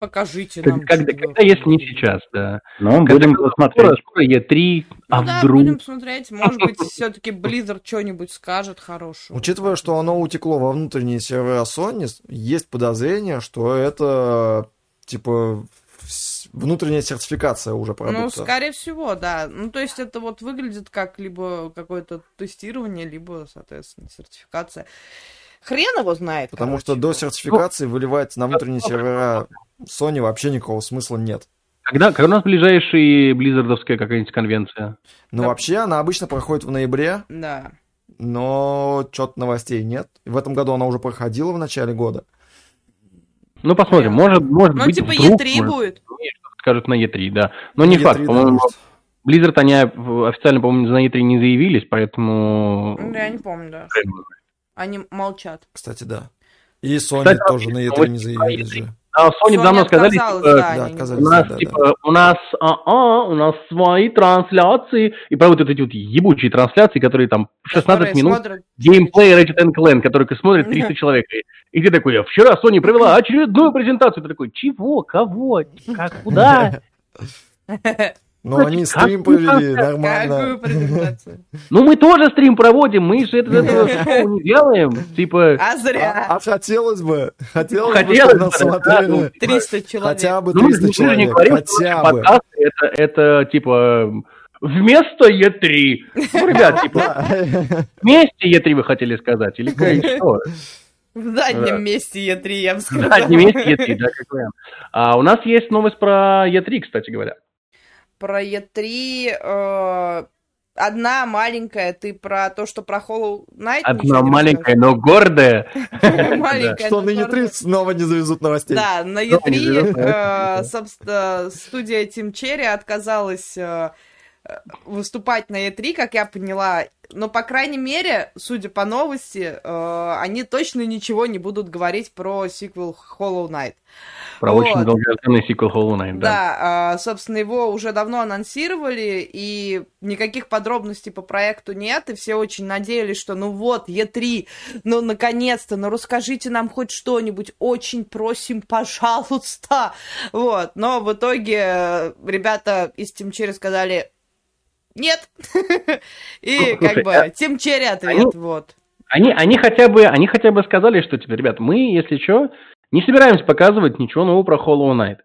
Покажите нам.
когда, когда, если не сейчас, да.
Ну,
Когда-
будем посмотреть.
скоро E3, а
Ну да,
вдруг...
будем посмотреть. Может быть, все-таки Blizzard что-нибудь скажет хорошего.
Учитывая, что оно утекло во внутренние сервера Sony, есть подозрение, что это типа внутренняя сертификация уже
Ну,
продукта.
скорее всего, да. Ну, то есть это вот выглядит как либо какое-то тестирование, либо, соответственно, сертификация. Хрен его знает.
Потому
короче.
что до сертификации выливать на внутренние сервера Sony вообще никакого смысла нет.
Когда, когда у нас ближайшая близзардовская какая-нибудь конвенция?
Но
Да.
вообще она обычно проходит в ноябре,
Да.
но что-то новостей нет. В этом году она уже проходила в начале года.
Ну, посмотрим. Может, может
Ну,
быть,
типа
вдруг,
E3
может,
будет.
скажут на E3, да. Но не
E3,
факт.
да,
По-моему,
может.
Blizzard они официально, по-моему, на E3 не заявились, поэтому...
Ну, Я не помню, да. Они молчат.
Кстати, да. И Sony
Кстати,
тоже на E3 не заявились
E3.
же.
А Sony
Sony
давно сказали, типа,
да,
Да, отказались.
у нас,
да, да,
типа, у нас, а, у нас свои трансляции, и проводят эти вот ебучие трансляции, которые там 16
которые
минут,
смотрят-
геймплей Ratchet Clank, который смотрит 300 человек. И, и ты такой, вчера Sony провела очередную презентацию. Ты такой, чего, кого, как, куда?
Но
Кстати,
они стрим провели нормально.
Ну мы тоже стрим проводим, мы же это, этого не делаем. Типа,
А зря.
А, а хотелось бы, хотелось, бы,
Хотелось
чтобы нас
бы, да,
смотрели
ну,
300 человек.
хотя бы
ну, мы
300
же не
человек,
что
хотя бы.
это, это типа вместо Е3. Ну, ребят, типа, вместе Е3 вы хотели сказать? Или что?
В заднем
Да.
месте Е3, я бы
В
сказала.
заднем месте Е3, да, как вариант. А у нас есть новость про Е3, кстати говоря.
Про Е3... э, Одна маленькая, ты про то, что про Hollow Knight
Одна маленькая, но гордая.
Что на E3
гордая.
снова не завезут новостей.
Да, на
Ну, не
E3,
завезут
э, собственно, студия Team Cherry отказалась э, э, выступать на E3, как я поняла. Но, по крайней мере, судя по новости, э, они точно ничего не будут говорить про сиквел Hollow Knight.
Про
Вот.
очень долгожданный сиквел Hollow Knight, да.
Да, а, собственно, его уже давно анонсировали, и никаких подробностей по проекту нет, и все очень надеялись, что ну вот, Е3, ну наконец-то, ну расскажите нам хоть что-нибудь, очень просим, пожалуйста. Вот, но в итоге э, ребята из Team Cherry сказали нет. И
Ну,
как бы
а
Team Cherry ответ, вот.
Они, они, хотя бы, они хотя бы сказали, что, типа, ребят, мы, если что, не собираемся показывать ничего нового про Hollow Knight.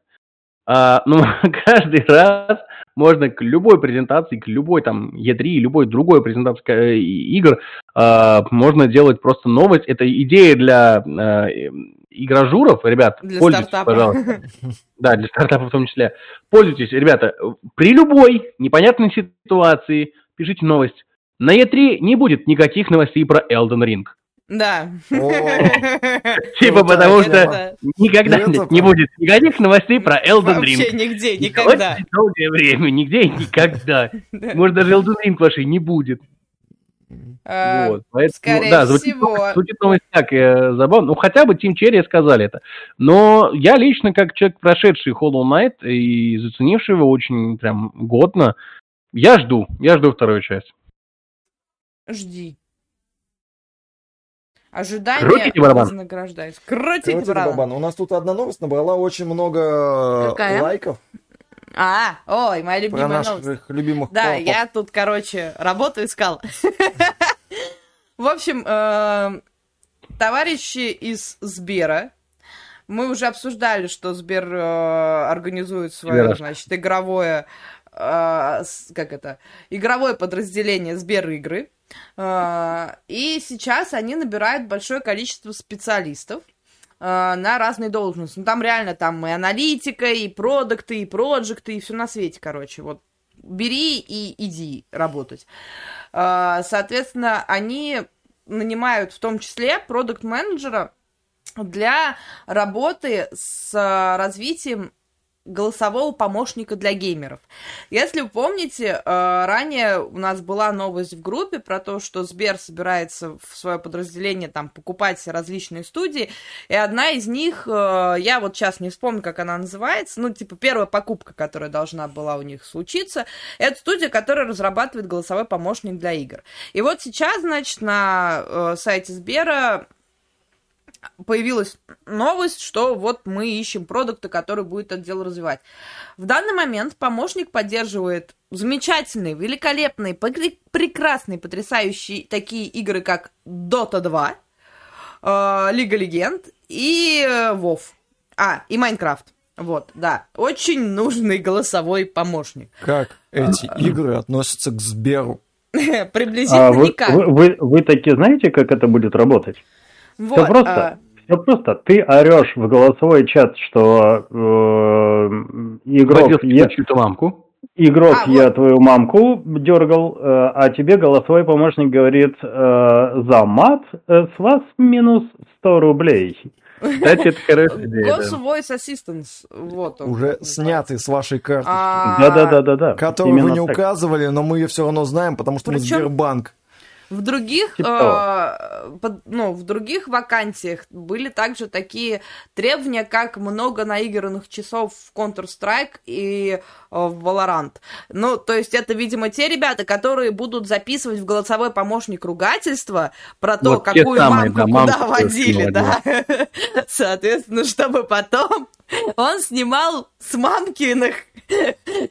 А, ну, каждый раз можно к любой презентации, к любой там E3, любой другой презентации э, игр, а, можно делать просто новость. Это идея для э, игражуров, ребят,
Для
пользуйтесь,
стартапа.
пожалуйста. Да, для стартапа в том числе. Пользуйтесь, ребята, при любой непонятной ситуации пишите новость. На E3 не будет никаких новостей про Elden Ring.
Да.
Типа, потому что никогда не, будет никаких новостей про Elden
Вообще
Ring.
нигде, никогда.
Долгое время, нигде и никогда. Может, даже Elden Ring вашей не будет.
Э,
Вот, поэтому,
скорее
да, звучит,
всего.
звучит новость так э, забавно. Ну, хотя бы Тим Черри сказали это. Но я лично, как человек, прошедший Hollow Knight и заценивший его очень прям годно, я жду, я жду вторую часть.
Жди. Ожидание
Крутите барабан.
вознаграждается. Крутите
Крутите
барабан.
барабан. У нас тут одна новость набрала очень много
Какая?
лайков
А, ой, моя
про
любимая
наших
новость.
любимых
Да,
копов.
я тут, короче, работу искал. В общем, э, товарищи из Сбера, мы уже обсуждали, что Сбер э, организует свое, значит, игровое, э, как это, игровое подразделение Сбер игры. Э, И сейчас они набирают большое количество специалистов э, на разные должности. Ну, там реально там и аналитика, и продукты, и проекты, и все на свете, короче. Вот бери и иди работать. А, Соответственно, они нанимают в том числе продукт-менеджера для работы с развитием голосового помощника для геймеров. Если вы помните, э, ранее у нас была новость в группе про то, что Сбер собирается в свое подразделение там покупать различные студии, и одна из них, э, я вот сейчас не вспомню, как она называется, ну, типа, первая покупка, которая должна была у них случиться, это студия, которая разрабатывает голосовой помощник для игр. И вот сейчас, значит, на э, сайте Сбера появилась новость, что вот мы ищем продукты, который будет это дело развивать. В данный момент помощник поддерживает замечательные, великолепные, пре- прекрасные, потрясающие такие игры, как Dota 2, э, Лига Легенд и э, WoW. А, и Майнкрафт. Вот, да. Очень нужный голосовой помощник.
Как эти игры относятся к Сберу?
Приблизительно
А вы,
никак.
вы, вы, вы таки знаете, как это будет работать?
Вот,
Все просто.
а,
Все просто. Ты орешь в голосовой чат, что э, игрок, я,
чью-то мамку.
игрок
А,
я
вот.
твою мамку дергал, э, а тебе голосовой помощник говорит э, за мат э, с вас минус 100 рублей.
Кстати, это хорошая идея.
Ghost
да.
Voice Assistance. Вот он.
Уже снятый с вашей карточки.
А,
Да-да-да-да-да.
Которую вы не
так.
указывали, но мы ее все равно знаем, потому что мы Сбербанк.
В других,
Типа
э, под- ну, в других вакансиях были также такие требования, как много наигранных часов в Counter-Strike и э, в Valorant. Ну, то есть это, видимо, те ребята, которые будут записывать в голосовой помощник ругательства про то,
Вот
какую
самые,
мамку
да,
куда
мамку
водили,
скинула,
да. Соответственно, чтобы потом он снимал с мамкиных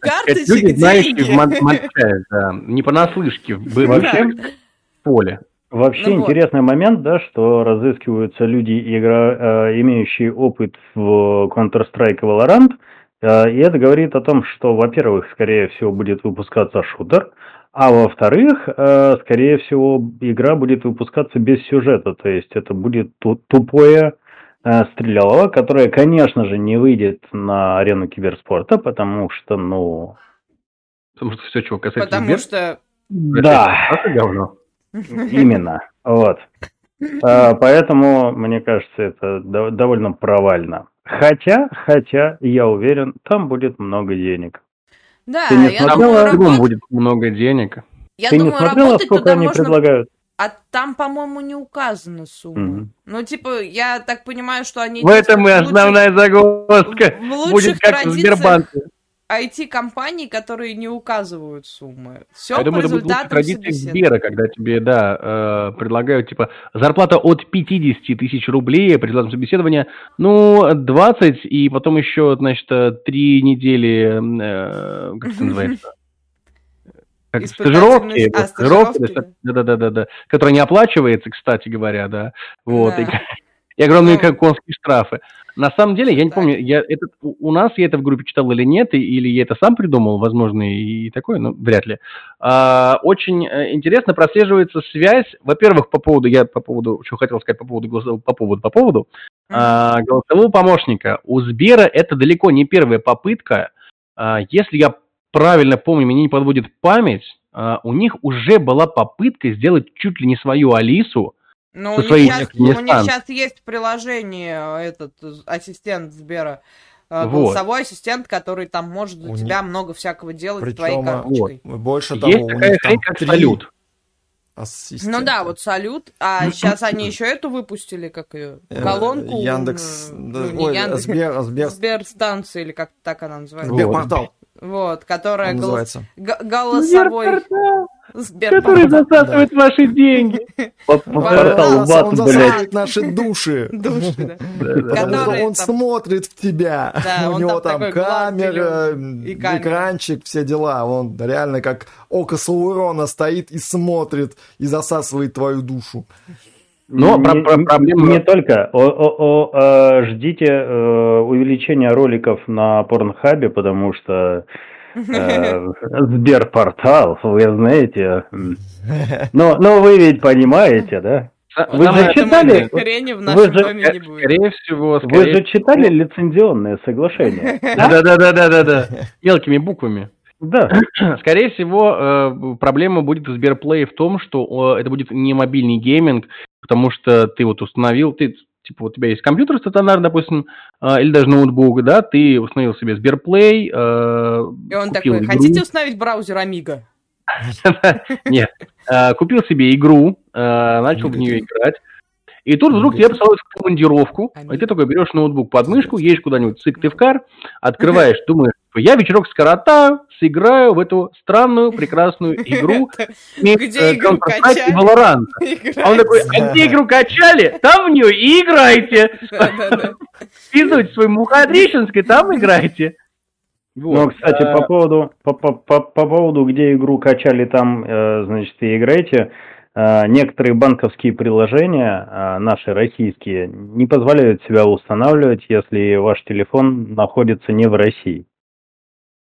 карточек деньги.
в мат- матче, да, не понаслышке, в- вообще в поле.
Вообще
Ну вот.
интересный момент, да, что разыскиваются люди, игра, э, имеющие опыт в Counter-Strike и Valorant, э, и это говорит о том, что, во-первых, скорее всего, будет выпускаться шутер, а во-вторых, э, скорее всего, игра будет выпускаться без сюжета, то есть это будет ту- тупое э, стрелялово, которое, конечно же, не выйдет на арену киберспорта, потому что, ну,
Потому что все, чего касается
Потому
Сбер,
что
да.
это говно.
Именно. Вот. А, Поэтому, мне кажется, это до- довольно провально. Хотя, хотя, я уверен, там будет много денег.
Да,
Ты не
я
смотрела?
думаю, работать,
будет много денег.
я
Ты не
думаю,
смотрела,
работать
сколько
туда
они
можно...
предлагают?
А там, по-моему, не указана сумма.
Мгм.
Ну, типа, я так понимаю, что они...
В этом и
в лучших-
основная загвоздка.
в лучших
Будет как в
традициях
Сбербанке.
IT-компаний, которые не указывают суммы. Все
Я
по
думаю, это будет
результатам собеседования.
Сбера, когда тебе, да, э, предлагают, типа, зарплата от 50 тысяч рублей, при результатам собеседования, ну, 20, и потом еще, значит, э, три недели, э, как это называется? Как, стажировки,
а,
стажировки,
стажировки,
да-да-да-да, которая не оплачивается, кстати говоря, да, вот, и,
Да.
и огромные
Ну.
как конские штрафы. На самом деле, я не помню, я это, у нас я это в группе читал или нет, или я это сам придумал, возможно, и, и такое, но вряд ли. А, очень э, интересно прослеживается связь, во-первых, по поводу, я по поводу, что хотел сказать по поводу, голосового- по поводу, по поводу, а, голосового помощника. У Сбера это далеко не первая попытка. А, если я правильно помню, мне не подводит память, а, у них уже была попытка сделать чуть ли не свою Алису,
Ну, у них,
своей
сейчас,
не
у них сейчас есть приложение, э, этот э, ассистент Сбера, э,
Вот.
голосовой ассистент, который там может
У
тебя много всякого делать с твоей
Причем, э,
карточкой.
Больше
Есть
того, у
такая
них там
как
три-
салют.
ассистенты.
Ну да, вот салют. А сейчас они еще эту выпустили, как ее
Э,
колонку.
Яндекс,
ну, не
ой,
Яндекс,
Сбер, Сбер,
Сберстанция, или как так она называется.
Сберпортал
Вот, которая
он
голос-
называется.
Голосовой...
который засасывает ваши деньги.
По, по
Портал,
порталу
он
ВАТ, блядь.
засасывает наши души.
Души, да.
Потому что он смотрит в тебя.
Да,
У
он
него
там
камера, экранчик, все дела. Он реально как око Саурона стоит и смотрит, и засасывает твою душу.
Но
не,
про- про-
не-
проблема-
не только. О, о- о, э, ждите э, увеличения роликов на Порнхабе, потому что Сберпортал, вы знаете. Но, но вы ведь понимаете, да? Вы же читали? Вы же-.
Скорее всего,
Вы же читали лицензионное соглашение?
Да-да-да-да-да-да. Мелкими буквами.
Да.
Скорее всего, э, проблема будет в Сберплее в том, что э, это будет не мобильный гейминг, потому что ты вот установил, ты типа вот у тебя есть компьютер стационар, допустим, э, или даже ноутбук, да, ты установил себе Сберплей, э,
И он
купил
такой,
игру.
хотите установить браузер Амиго?
Нет, э, купил себе игру, начал в нее играть, и тут вдруг тебя посылают в командировку, и ты такой берешь ноутбук под мышку, едешь куда-нибудь в Сыктывкар, открываешь, думаешь, я вечерок скоротаю, сыграю в эту странную, прекрасную игру,
Где
э,
игру
Counter-Strike и? Valorant. А он такой, а где игру качали? Там в нее и играйте. Списывайте свой Мухадрищенской, там играйте.
Ну,
Вот.
кстати,
А,
по поводу, по, по, по, по поводу, где игру качали, там, э, значит, и играете, э, некоторые банковские приложения, э, наши российские, не позволяют себя устанавливать, если ваш телефон находится не в России.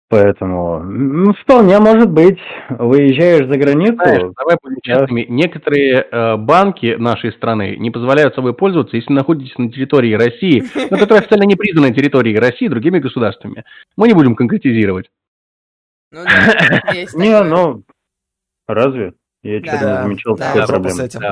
Поэтому, м, вполне может быть, выезжаешь за границу,
Знаешь, давай будем честными, некоторые э, банки нашей страны не позволяют собой пользоваться, если находитесь на территории России, но которая официально не признана территорией России другими государствами. Мы не будем конкретизировать.
Ну да, есть
не, ну, разве? Я
Да,
что-то не замечал
Да,
такой
жопа
проблемы.
с этим.
Да.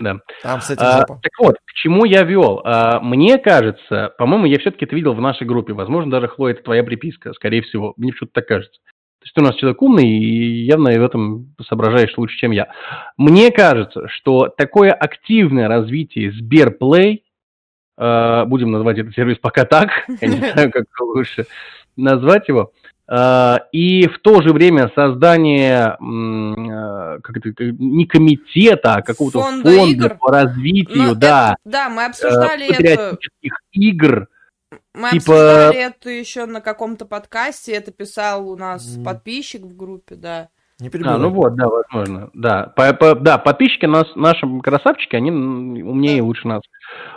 Да.
Там с этим
А,
жопа.
так вот, к чему я вел? А, мне кажется, по-моему, я все-таки это видел в нашей группе. Возможно, даже, Хлоя, это твоя приписка, скорее всего. Мне что-то так кажется. То есть ты у нас человек умный и явно в этом соображаешь лучше, чем я. Мне кажется, что такое активное развитие Сберплей, э, будем назвать этот сервис пока так, я не знаю, как лучше назвать его, э, и в то же время создание э, как это, не комитета, а какого-то
Фонда
фонда,
игр.
по развитию,
Ну,
да,
это- да, мы
э,
обсуждали это,
патриотических игр.
мы
типа-
обсуждали это еще на каком-то подкасте, это писал у нас
Мгм.
подписчик в группе, да.
Не
А,
перебивай.
ну вот, да, возможно, да. По- по- да, подписчики нас, наши красавчики, они умнее и лучше нас.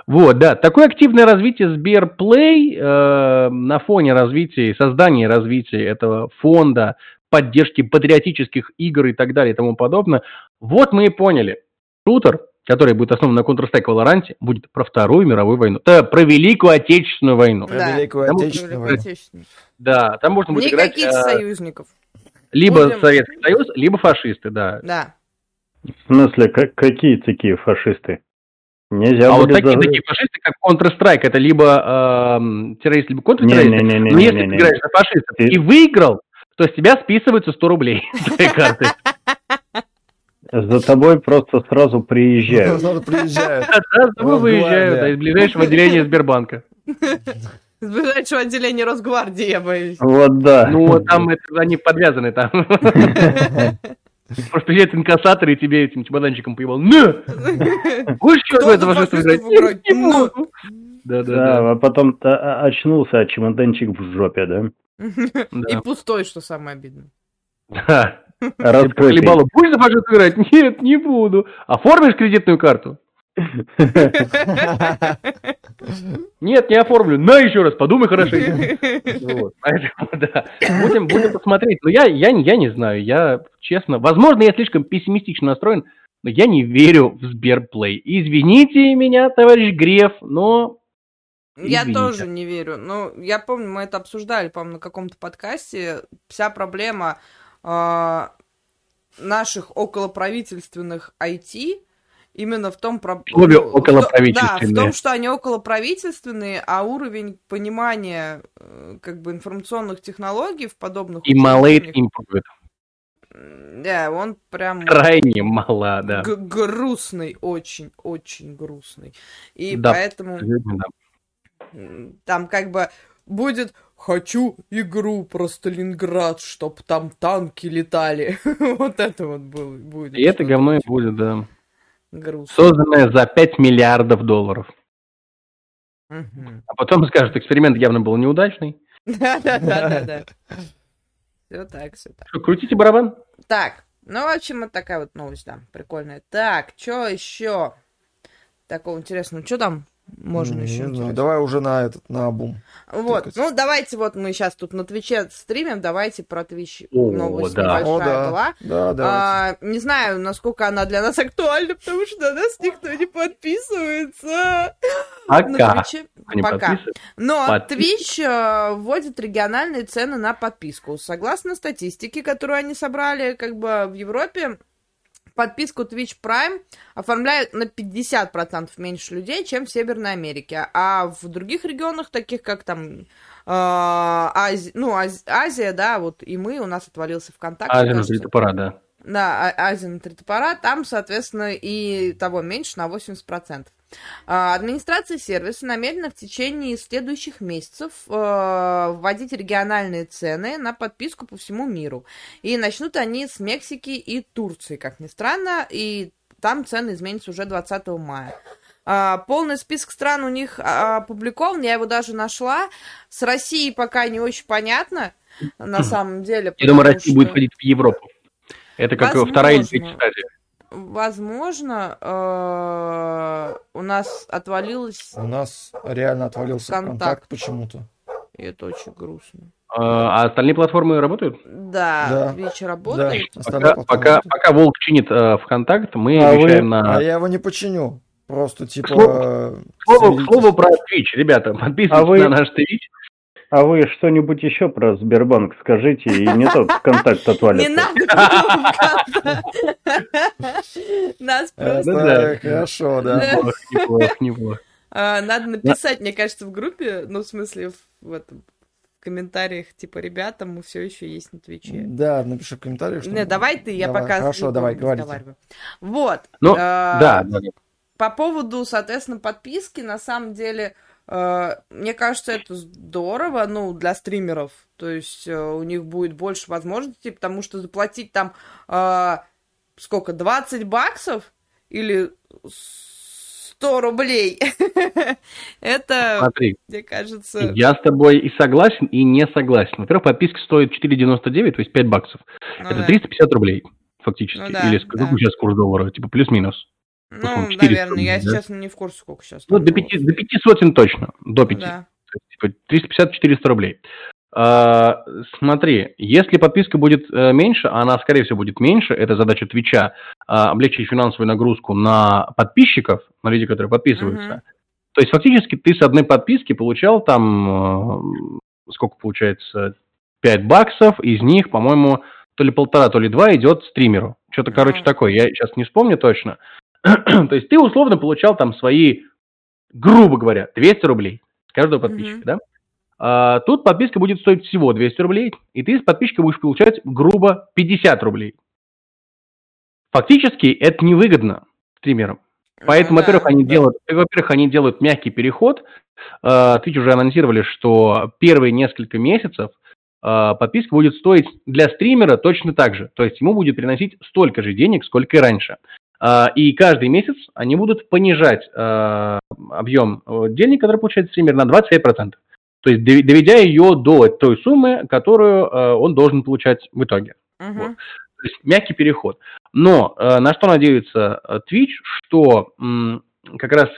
Вот, да, такое активное развитие Сберплей э, на фоне развития, создания и развития этого фонда, поддержки патриотических игр и так далее и тому подобное. Вот мы и поняли. Шутер, который будет основан на Counter-Strike Valorant, будет про Вторую мировую войну. Да, про Великую Отечественную войну.
Про
Да.
Великую Отечественную войну.
Да, там можно будет играть
Никаких
э,
союзников.
Либо
Будем-
Советский Союз, либо фашисты, да.
Да.
В смысле, как- какие такие фашисты? Нельзя
А вот такие,
за-
такие фашисты, как Counter-Strike, это либо эм, террорист, либо контртеррорист.
Не-не-не-не-не-не-не.
Но если ты играешь за фашистов
Ты-
и выиграл, то с тебя списываются 100 рублей с твоей карты.
За тобой просто сразу приезжают.
Сразу приезжают.
Да, с тобой выезжают из ближайшего отделения Сбербанка.
С ближайшего отделения Росгвардии, я боюсь.
Вот да.
Ну, там это, они подвязаны там. Просто приезжают инкассаторы и тебе этим чемоданчиком поебал. На! Будешь что
Кто
это? Не
Ну.
Да, да,
Да, а потом то- а- очнулся, а чемоданчик в жопе, да?
И пустой, что самое обидное.
Да.
Раскрытый.
Будешь за фашистов играть? Нет, не буду. Оформишь кредитную карту? Нет, не оформлю. На еще раз, подумай хорошенько. Вот, поэтому, да. Будем, будем посмотреть. Но я, я, я не знаю, я честно, возможно, я слишком пессимистично настроен, но я не верю в Сберплей. Извините меня, товарищ Греф, но
Я
Извините.
тоже не верю. Ну, я помню, мы это обсуждали, по-моему, на каком-то подкасте. Вся проблема а, наших околоправительственных IT именно в том...
Слове
ну, в
околоправительственные.
Да, в том, что они околоправительственные, а уровень понимания э, как бы информационных технологий в подобных
и
учреждениях-
Improved.
Да, он прям...
Крайне мала, да.
г- грустный, очень, очень грустный. И
Да.
поэтому
Да.
там как бы будет «Хочу игру про Сталинград, чтоб там танки летали». Вот это вот был- будет.
И это говно и будет, да.
Грустно.
Созданное за 5 миллиардов долларов.
Мгм.
А потом скажут, эксперимент явно был неудачный.
Да-да-да-да. Все так, все так.
Что, крутите барабан?
Так, ну, в общем, вот такая вот новость, да, прикольная. Так, что еще такого интересного? Что там можно
Не
еще?
знаю,
интересного?
Давай уже на этот, на бум.
Вот,
тыкать.
ну давайте вот мы сейчас тут на Твиче стримим, давайте про Твич новость
да.
небольшая
О, да.
была.
Да, да.
А, не знаю, насколько она для нас актуальна, потому что на нас никто не подписывается. На
Пока.
Твиче
Не
пока. Но
Подписывайтесь.
Twitch э, вводит региональные цены на подписку. Согласно статистике, которую они собрали как бы в Европе, подписку Twitch Prime оформляют на 50% меньше людей, чем в Северной Америке. А в других регионах, таких как там э, Ази- ну, Аз- Азия, да, вот и мы, у нас отвалился ВКонтакте.
Азия на три топора, да.
Да, А- Азия на три топора, там, соответственно, и того меньше на 80%. А, Администрация сервиса намерена в течение следующих месяцев э, вводить региональные цены на подписку по всему миру. И начнут они с Мексики и Турции, как ни странно, и там цены изменятся уже 20 мая. А, полный список стран у них а, опубликован, я его даже нашла. С Россией пока не очень понятно, на самом деле.
Я думаю,
потому
Россия будет
что-
входить в Европу. Это как
Возможно.
вторая или третья стадия.
Возможно, э, у нас отвалилось,
У нас реально отвалился
Контакт.
контакт почему-то.
и это очень грустно.
А а остальные платформы работают?
Да,
Да.
Twitch
Да,
работает.
остальные
Пока, пока, пока Волк чинит э, ВКонтакт, мы
А вы-
вещаем на...
А я его не починю. Просто типа...
К слову, к слову про Twitch, ребята, подписывайтесь
А вы-
на наш Twitch.
А вы что-нибудь еще про Сбербанк скажите, и не тот ВКонтакт
Не
отвалится.
надо было ВКонтакт. Нас
Это
просто...
да.
хорошо, да.
Неплохо, неплохо,
а, Надо написать, мне кажется, в группе, ну, в смысле, в в этом комментариях, типа, ребята, мы все еще есть на Твиче.
Да, напиши в комментариях. что-
Не, давай ты, я
Давай,
пока
Хорошо, давай,
разговариваю. Вот.
Ну,
э,
Да, да, да.
По поводу, соответственно, подписки, на самом деле, э, мне кажется, это здорово, ну, для стримеров. То есть э, у них будет больше возможностей, потому что заплатить там э, сколько, 20 баксов или 100 рублей, это,
Смотри,
мне кажется...
я с тобой и согласен, и не согласен. Во-первых, подписка стоит 4,99, то есть 5 баксов.
ну
Это
да.
350 рублей, фактически.
Ну да,
Или
да.
сейчас курс доллара? Типа плюс-минус.
Ну,
по-моему, 400
наверное, я
рублей, да?
сейчас не в курсе, сколько сейчас.
Ну, до, пяти, до пяти сотен точно. До пяти.
Да.
То есть, типа, 350-400 рублей. А, смотри, если подписка будет э, меньше, а она, скорее всего, будет меньше, это задача Твича, а, облегчить финансовую нагрузку на подписчиков, на людей, которые подписываются.
Мгм.
То есть, фактически, ты с одной подписки получал там, э, сколько получается, 5 баксов, из них, по-моему, то ли полтора, то ли два идет стримеру. Что-то, короче, такое, я сейчас не вспомню точно. То есть, ты условно получал там свои, грубо говоря, 200 рублей с каждого подписчика,
Мгм.
да? А, тут подписка будет стоить всего 200 рублей, и ты с подписчика будешь получать грубо 50 рублей. Фактически это невыгодно стримерам. Поэтому,
Ну
во-первых,
да.
они делают, во-первых, они делают мягкий переход. Twitch уже анонсировали, что первые несколько месяцев э, подписка будет стоить для стримера точно так же. То есть ему будет приносить столько же денег, сколько и раньше. Э, И каждый месяц они будут понижать э, объем э, денег, который получает стример, на 25%. То есть дов- доведя ее до той суммы, которую э, он должен получать в итоге.
Мгм.
То есть мягкий переход. Но э, на что надеется э, Twitch, что как раз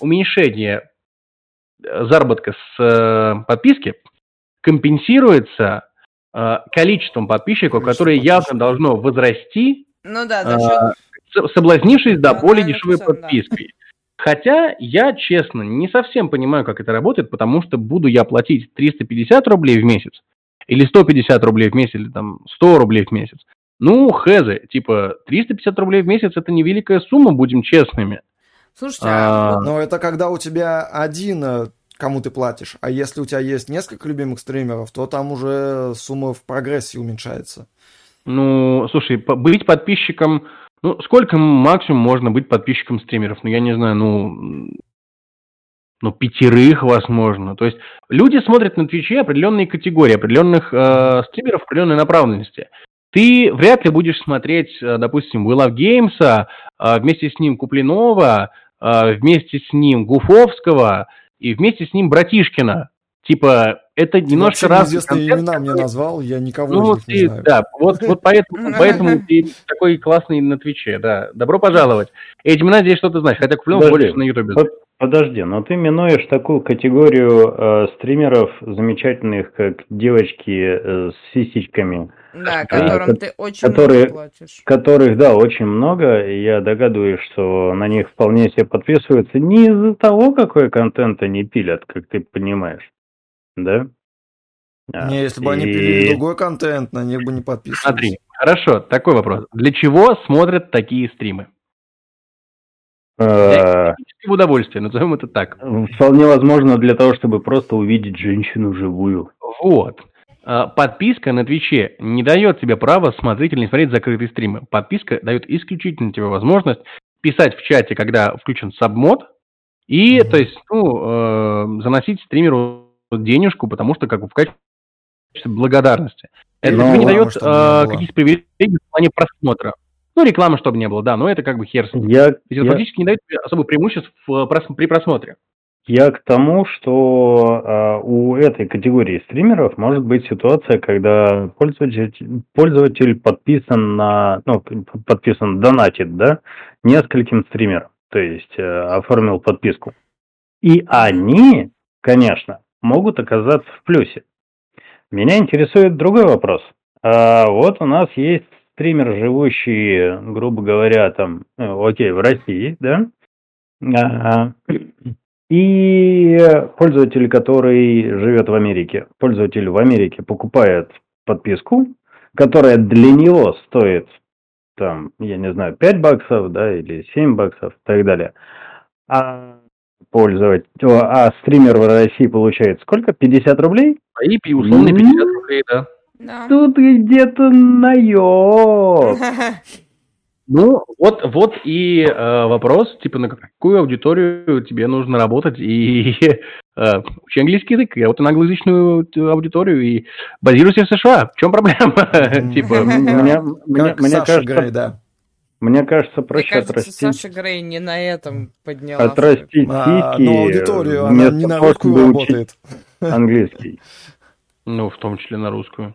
уменьшение заработка с подписки компенсируется количеством подписчиков,
Количество
которое явно должно возрасти,
Ну да, за
а,
счет...
с- соблазнившись до более
Нормальных
дешевой
цен, да.
подпиской. Хотя я, честно, не совсем понимаю, как это работает, потому что буду я платить 350 рублей в месяц, или 150 рублей в месяц, или там 100 рублей в месяц. Ну, хэзы, типа 350 рублей в месяц это невеликая сумма, будем честными.
Слушайте, а
А,
Но это когда у тебя один, э, кому ты платишь. А если у тебя есть несколько любимых стримеров, то там уже сумма в прогрессии уменьшается.
Ну, слушай, быть подписчиком... Ну, сколько максимум можно быть подписчиком стримеров? Ну, я не знаю, ну... Ну, пятерых, возможно. То есть люди смотрят на Твиче определенные категории, определенных э, стримеров определенной направленности. Ты вряд ли будешь смотреть, э, допустим, We Love Games, э, вместе с ним Куплинова, э, вместе с ним Гуфовского и вместе с ним Братишкина. Типа, это немножко
Вообще
разные
неизвестные
концепты,
имена мне назвал, я никого
ну,
из них не
ты,
знаю.
да, вот, вот поэтому, поэтому ты такой классный на Твиче, да. Добро пожаловать. Эти имена здесь что-то значит, хотя Куплинов
Подожди,
больше на Ютубе.
под- Подожди, но ты минуешь такую категорию э, стримеров замечательных, как девочки э, с сисечками,
Да,
А,
которым
ко-
ты очень
которые-
много платишь.
которых, да, очень много, и я догадываюсь, что на них вполне себе подписываются не из-за того, какой контент они пилят, как ты понимаешь, да? А,
Не, если бы они
и-
пилили другой контент, на них бы не подписывались.
Смотри, хорошо, такой вопрос. Для чего смотрят такие стримы?
э,
Эстетическое удовольствие, назовем это так.
Вполне возможно для того, чтобы просто увидеть женщину живую.
Вот. А, Подписка на Твиче не дает тебе права смотреть или не смотреть закрытые стримы. Подписка дает исключительно тебе возможность писать в чате, когда включен сабмод, и,
Мгм.
то есть, ну, э, заносить стримеру денежку, потому что, как бы, в качестве благодарности. Это
Или
тебе не дает э, каких-то привилегий в плане просмотра. Ну, рекламы, чтобы не было, да, но это как бы хер с ним.
Я,
То есть это
я-
фактически не дает особых преимуществ в, э, прос- при просмотре.
Я к тому, что а, у этой категории стримеров может быть ситуация, когда пользователь, пользователь подписан на, ну, подписан, донатит, да, нескольким стримерам, то есть э, оформил подписку. И они, конечно, могут оказаться в плюсе. Меня интересует другой вопрос. А, вот у нас есть стример, живущий, грубо говоря, там, э, окей, в России, да, а, и пользователь, который живет в Америке, пользователь в Америке покупает подписку, которая для него стоит, там, я не знаю, 5 баксов, да, или 7 баксов и так далее. А пользователь, о, а стример в России получает сколько? 50 рублей?
И пи- условные
М.
50 рублей, да.
Да.
Тут где-то наеб.
Ну, вот, вот и э, вопрос, типа, на какую аудиторию тебе нужно работать, и э, учи английский язык, я вот и на англоязычную э, аудиторию, и базируйся в США. В чем проблема? Типа,
Мне, мне,
Как
мне кажется,
да.
мне кажется, проще отрастить,
Саша Грей не на этом подняла.
отрастить
А, но аудиторию, она не на русскую работает.
английский.
ну, в том числе на русскую.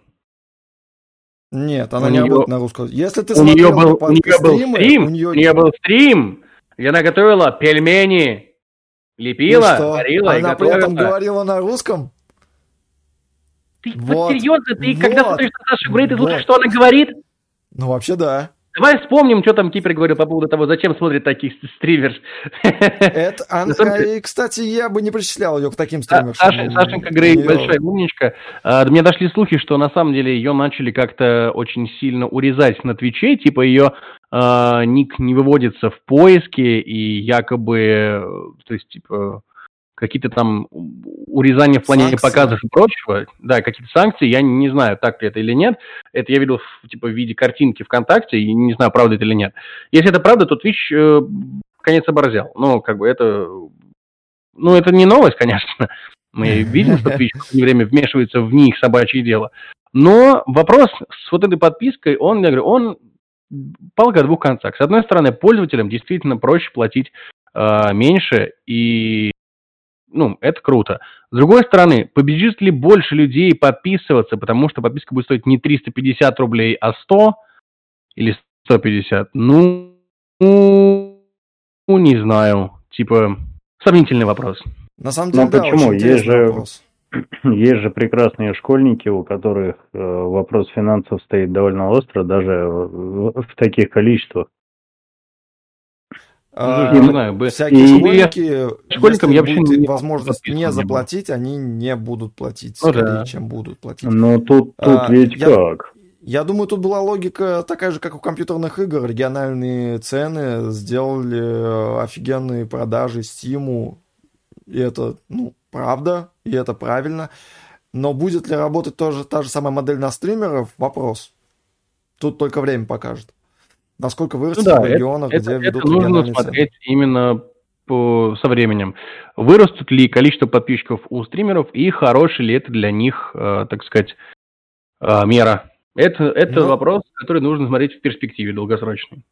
Нет, она
У
не
неё-
работает на русском. Если ты
У нее
смотрел
был, у нее был
стримы,
стрим,
у
у
нее...
нее был стрим, где она готовила пельмени, лепила,
что?
варила и
Она при этом
готовила.
говорила на русском?
Ты
Вот,
вот серьезно, ты когда
вот,
смотришь на Сашу Грей, ты слушаешь,
вот.
что она говорит?
Ну, вообще, да.
Давай вспомним, что там Кипер говорил по поводу того, зачем смотрит таких с- стримеров.
Это,
самом деле-
и, кстати, я бы не причислял ее к таким стримерам.
Сашенька Грей большая умничка. А, до меня дошли слухи, что на самом деле ее начали как-то очень сильно урезать на Твиче, типа ее а, ник не выводится в поиске, и якобы, э, то есть, типа, какие-то там урезания в плане
Санкции.
показов и прочего, да, какие-то санкции, я не знаю, так ли это или нет, это я видел в, типа, в виде картинки ВКонтакте, и не знаю, правда это или нет. Если это правда, то Twitch э, конец оборзел. Ну, как бы это... Ну, это не новость, конечно. Мы видим, что Twitch в время вмешивается в них собачье дело. Но вопрос с вот этой подпиской, он, я говорю, он палка о двух концах. С одной стороны, пользователям действительно проще платить э, меньше, и ну, это круто. С другой стороны, побежит ли больше людей подписываться, потому что подписка будет стоить не 350 рублей, а 100 или 150? Ну, ну, не знаю. Типа, сомнительный вопрос.
На самом
Ну,
деле, да,
почему?
очень
Есть же-
вопрос.
Есть же прекрасные школьники, у которых э, вопрос финансов стоит довольно остро, даже в, в таких количествах.
А,
не знаю, бы-
всякие
и-
школьники,
школьникам
если
я вообще
будет
не
возможность не заплатить, они не будут платить
Ну
скорее,
да.
чем будут платить.
Но тут, тут
А,
ведь
я-
как?
Я думаю, тут была логика такая же, как у компьютерных игр. Региональные цены сделали э, офигенные продажи Стиму. И это, ну, правда, и это правильно. Но будет ли работать тоже та же самая модель на стримеров? Вопрос. Тут только время покажет. Насколько вырастет
Ну да,
в регионах,
это,
где
это
ведут
нужно
региональные цены.
смотреть именно по, со временем. Вырастут ли количество подписчиков у стримеров и хороший ли это для них, э, так сказать, э, мера. Это, это
Ну.
вопрос, который нужно смотреть в перспективе долгосрочной.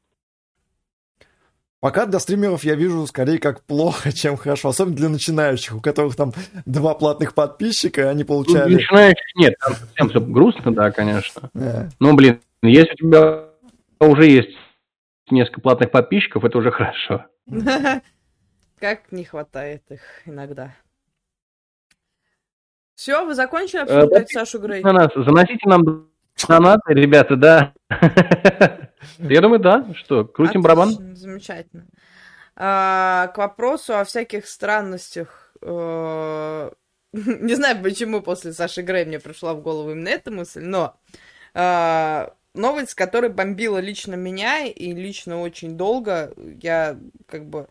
Пока для стримеров я вижу скорее как плохо, чем хорошо. Особенно для начинающих, у которых там два платных подписчика, и они
Ну,
получали...
Начинающих нет, там совсем все грустно, да, конечно.
Э,
Ну, блин, если у тебя уже есть несколько платных подписчиков, это уже хорошо.
Как не хватает их иногда. Все, вы закончили
Э,
обсуждать Сашу Грей?
На нас, заносите нам донаты, ребята, да. Я думаю, да. Что, крутим барабан?
Замечательно. А, к вопросу о всяких странностях. э, Не знаю, почему после Саши Грей мне пришла в голову именно эта мысль, но а, новость, которая бомбила лично меня и лично очень долго, я как бы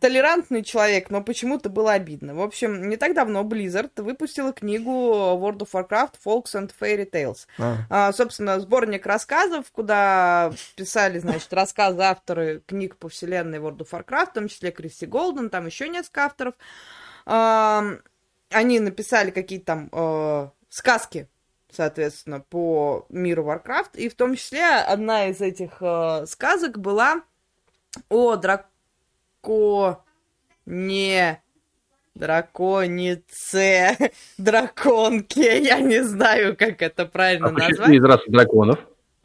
толерантный человек, но почему-то было обидно. В общем, не так давно Blizzard выпустила книгу World of Warcraft Folks and Fairy Tales.
а.
А, собственно, сборник рассказов, куда писали, значит, рассказы авторы книг по вселенной World of Warcraft, в том числе Кристи Голден, там еще несколько авторов. А, они написали какие-то там э, сказки, соответственно, по миру Warcraft, и в том числе одна из этих э, сказок была о драконе... Драконице, драконке, я не знаю, как это правильно
А
назвать.
из расы драконов?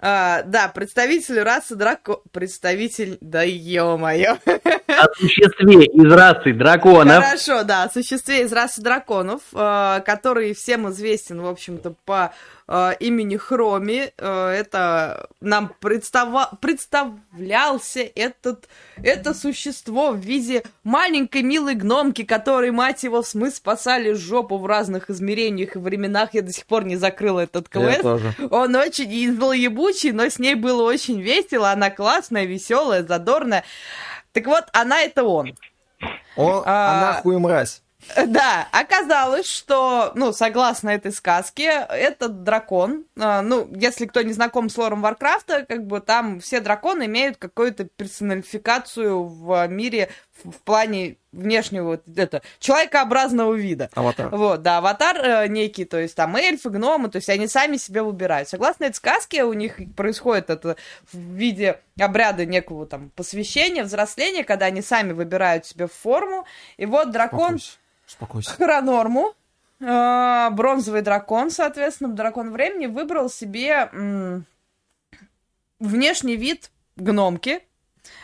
А, да, представитель расы драко... Представитель... Да ё-моё.
О существе из расы драконов.
Хорошо, да, о существе из расы драконов, э, который всем известен, в общем-то, по э, имени Хроми. Э, это нам представа... представлялся этот... это существо в виде маленькой милой гномки, которой, мать его, смысл спасали жопу в разных измерениях и временах. Я до сих пор не закрыла этот
Я
квест.
тоже.
Он очень был ебучий, но с ней было очень весело. Она классная, веселая, задорная. Так вот, она это он.
Он,
А,
Она хуй мразь.
Да, оказалось, что, ну, согласно этой сказке, этот дракон, а, ну, если кто не знаком с лором Варкрафта, как бы там все драконы имеют какую-то персоналификацию в мире в, плане внешнего вот это, человекообразного вида.
Аватар.
Вот, да, аватар э, некий, то есть там эльфы, гномы, то есть они сами себе выбирают. Согласно этой сказке, у них происходит это в виде обряда некого там посвящения, взросления, когда они сами выбирают себе форму. И вот дракон
Успокойся. Успокойся.
Хронорму, э, бронзовый дракон, соответственно, дракон времени, выбрал себе внешний вид гномки,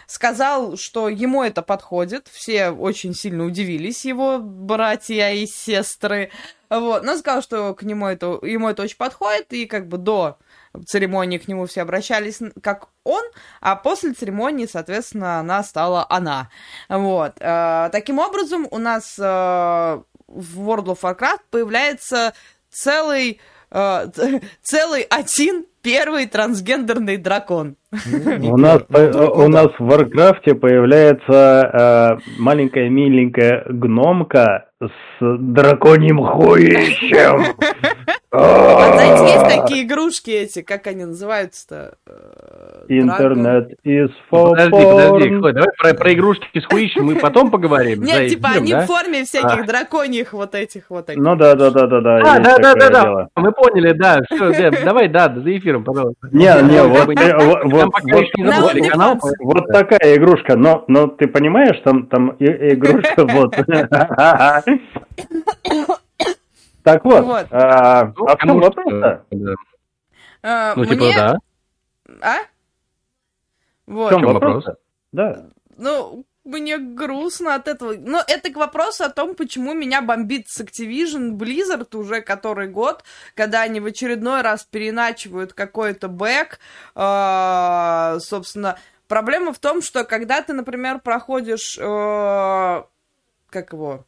сказал, что ему это подходит. Все очень сильно удивились, его братья и сестры. Вот. Но сказал, что к нему это, ему это очень подходит, и как бы до церемонии к нему все обращались как он, а после церемонии, соответственно, она стала она. Вот. Э, таким образом, у нас э, в World of Warcraft появляется целый, э, целый один первый трансгендерный дракон.
У нас, у нас в Варкрафте появляется э, маленькая миленькая гномка с драконьим хуищем.
Вот знаете, есть такие игрушки эти, как они называются-то? Э,
Интернет for
Подожди, подожди, давай про, про игрушки с хуищем мы потом поговорим.
Нет, типа они
да?
в форме всяких
А.
драконьих вот этих вот. таких.
Ну да, да, да, да, да.
А, да, да, да, да, мы поняли, да, все, давай, да, за эфиром, пожалуйста.
Не, не, вот, э, вот, вот, вот,
канал,
вот такая игрушка, но, но ты понимаешь, там, там и- игрушка вот. Так вот, а
Ну,
а в чем вопрос-то?
да.
Э,
Ну, типа, да.
А?
В
Вот.
чем
чем
вопрос-то? Да.
Ну, мне грустно от этого. Но это к вопросу о том, почему меня бомбит с Activision Blizzard уже который год, когда они в очередной раз переначивают какой-то бэк. э, собственно, проблема в том, что когда ты, например, проходишь... э, как его?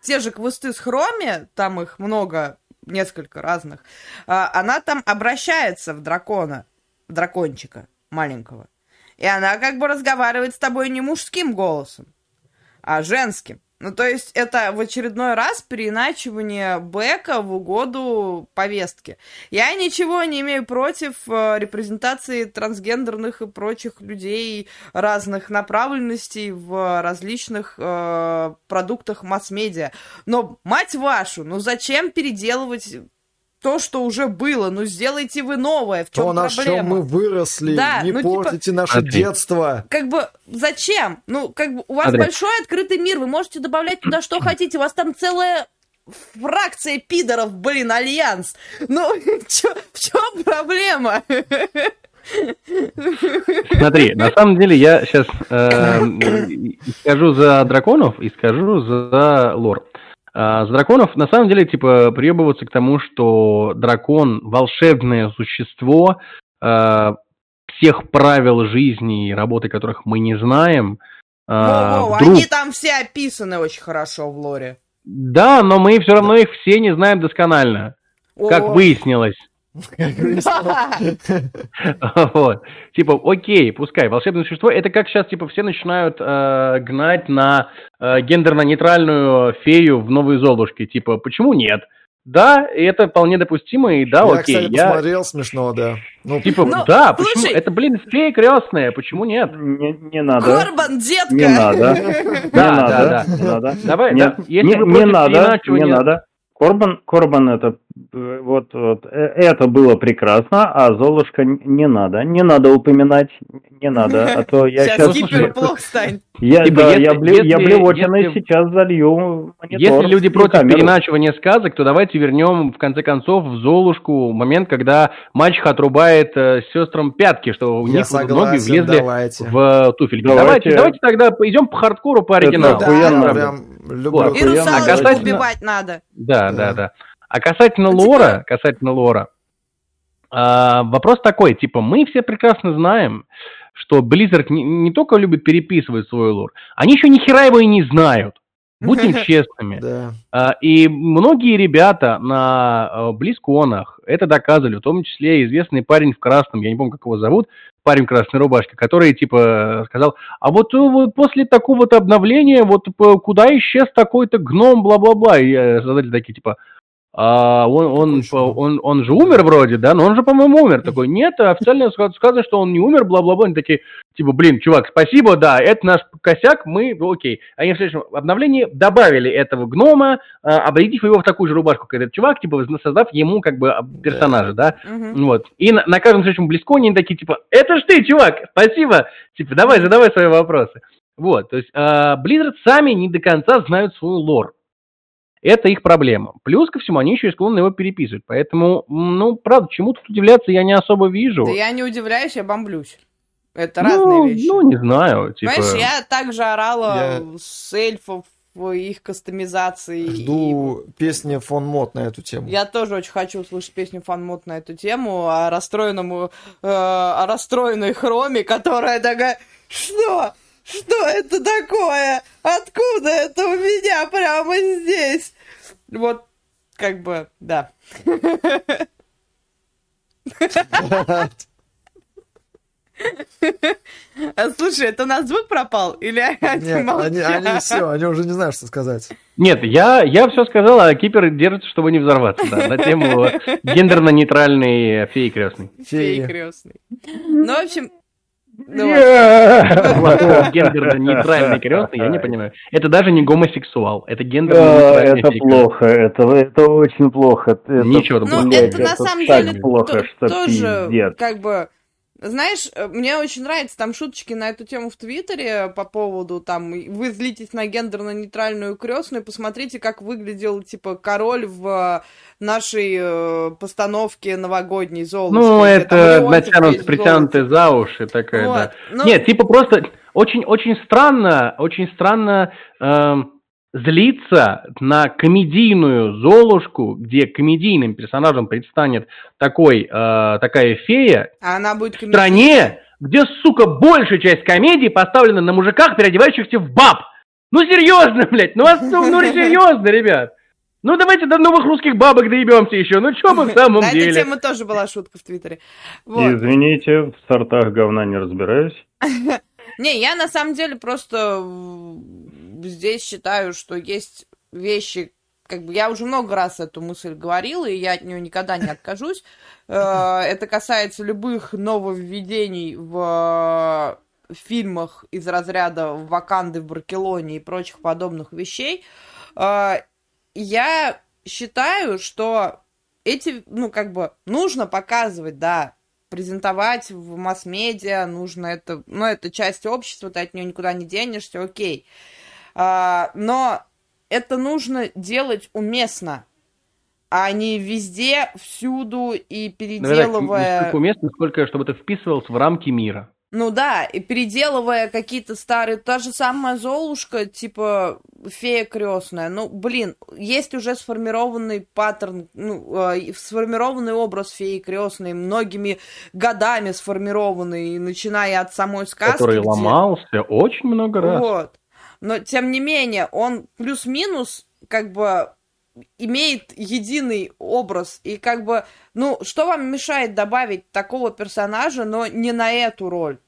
Те же квесты с Хроме, там их много, несколько разных, а, она там обращается в дракона, дракончика маленького. И она как бы разговаривает с тобой не мужским голосом, а женским. Ну, то есть это в очередной раз переиначивание Бека в угоду повестки. Я ничего не имею против э, репрезентации трансгендерных и прочих людей разных направленностей в различных э, продуктах масс-медиа. Но, мать вашу, ну зачем переделывать то, что уже было. Ну, сделайте вы новое. В чем
то, на
проблема?
чем мы выросли.
Да,
не
ну, типа,
портите наше
Андрей.
детство.
Как бы, зачем? Ну, как бы, у вас
Андрей.
большой открытый мир, вы можете добавлять туда что хотите, у вас там целая фракция пидоров, блин, альянс. Ну, чё, в чем проблема?
Смотри, на самом деле я сейчас скажу за драконов и скажу за лор. А, За драконов на самом деле типа приебываться к тому, что дракон волшебное существо а, всех правил жизни и работы которых мы не знаем. а,
Воу-воу,
вдруг-
они там все описаны очень хорошо в лоре.
Да, но мы все равно их все не знаем досконально, как
О,
выяснилось. Вот. Типа, окей, пускай, волшебное существо, это как сейчас, типа, все начинают э, гнать на э, гендерно-нейтральную фею в новые Золушки. Типа, почему нет? Да, и это вполне допустимо, и да,
я,
окей.
кстати,
Я,
посмотрел, смешно, да. Ну,
типа,
Ну,
да,
слушай-
почему? Это, блин, фея крестная, почему нет?
Не, не надо.
Корбан, детка!
Не надо.
Да,
не надо.
да, да. Давай,
Нет,
да, если
не, не надо, не надо. Корбан, Корбан это э, вот, вот э, это было прекрасно, а Золушка не надо, не надо упоминать, не надо, а то я
Сейчас
сейчас,
Киперу плохо станет.
я,
Типа,
да,
если-
я, я
если-
блевотиной
если-
сейчас залью монитор
Если люди против
камеру.
переначивания сказок, то давайте вернем в конце концов в Золушку момент, когда мальчик отрубает э, сестрам пятки, что у
я
них ноги
согласен,
влезли
давайте.
в э, туфельки.
Давайте.
Давайте, давайте тогда идем по хардкору, по
Это
оригиналу.
да,
охуенно,
я
блин.
прям люблю.
Вот.
И русалочку убивать надо.
Да,
Да.
да, да. А касательно лора, касательно лора, а, вопрос такой, типа, мы все прекрасно знаем, что Blizzard не, не только любит переписывать свой лор, они еще ни хера его и не знают. Будем честными.
Да.
А, И многие ребята на э, Близконах это доказывали, в том числе известный парень в красном, я не помню, как его зовут, парень в красной рубашке, который типа сказал, а вот, э, вот после такого-то обновления, вот п- куда исчез такой-то гном, бла-бла-бла, и э, создатели такие типа, а он, он, он, он же умер вроде, да, но он же, по-моему, умер. Такой, нет, официально ска- сказано, что он не умер, бла-бла-бла. Они такие, типа, блин, чувак, спасибо, да, это наш косяк, мы, ну, окей. Они в следующем обновлении добавили этого гнома, а, обредив его в такую же рубашку, как этот чувак, типа, создав ему, как бы, а, персонажа, да.
Мгм.
Вот. И на, на каждом следующем близконе они такие, типа, это ж ты, чувак, спасибо. Типа, давай, задавай свои вопросы. Вот, то есть а, Blizzard сами не до конца знают свой лор. Это их проблема. Плюс ко всему, они еще и склонны его переписывать. Поэтому, ну, правда, чему тут удивляться я не особо вижу.
Да я не удивляюсь, я бомблюсь. Это
ну,
разные вещи.
Ну, не знаю. Типа...
Понимаешь, я также орала
Я-
с эльфов их кастомизации.
Жду песни фон Мот на эту тему.
и Я тоже очень хочу услышать песню фанмот на эту тему о расстроенному, э, о расстроенной хроме, которая такая, что? Что это такое? Откуда это у меня прямо здесь? Вот, как бы, да. А, Слушай, это у нас звук пропал? Или они
Нет, они, они все, они уже не знают, что сказать.
Нет, я, я все сказал, а Кипер держится, чтобы не взорваться, да, на тему гендерно-нейтральной феи крестной.
Феи
Феи.
крестный. Ну, в общем, ну,
Гендерно-нейтральный крестный, я не понимаю. Это даже не гомосексуал, это
Да,
гендерно-нейтральный
это плохо, это, это очень плохо. Это,
Ничего
Ну, это на самом
так
деле
плохо,
то-
что
тоже, как бы, знаешь, мне очень нравятся там шуточки на эту тему в Твиттере по поводу, там, вы злитесь на гендерно-нейтральную крестную, посмотрите, как выглядел, типа, король в нашей э, постановке новогодней Золушки.
Ну, это натянут, притянутые за уши такая,
Вот.
да.
Ну,
Нет, типа просто очень, очень странно, очень странно эм, злиться на комедийную Золушку, где комедийным персонажем предстанет такой, э, такая фея,
а она будет
в стране, где, сука, большая часть комедии поставлена на мужиках, переодевающихся в баб. Ну, серьезно, блядь, ну, ну, ну, серьезно, ребят. Ну, давайте до новых русских бабок доебемся еще. Ну, что мы в самом
На эту
деле?
тему тоже была шутка в Твиттере.
Извините, в сортах говна не разбираюсь.
Не, я на самом деле просто здесь считаю, что есть вещи, как бы я уже много раз эту мысль говорила, и я от нее никогда не откажусь. Э, это касается любых нововведений в фильмах из разряда Ваканды в Баркелоне и прочих подобных вещей. Я считаю, что эти, ну, как бы, нужно показывать, да, презентовать в масс-медиа, нужно это, ну, это часть общества, ты от нее никуда не денешься, окей. А, но это нужно делать уместно, а не везде, всюду и переделывая...
Не столько уместно, сколько чтобы это вписывалось в рамки мира.
Ну да, и переделывая какие-то старые, та же самая Золушка, типа фея крестная. Ну, блин, есть уже сформированный паттерн, ну, э, сформированный образ феи крестной, многими годами сформированный, начиная от самой сказки.
Который где... ломался очень много раз.
Вот. Но, тем не менее, он плюс-минус, как бы, имеет единый образ. И как бы, ну, что вам мешает добавить такого персонажа, но не на эту роль?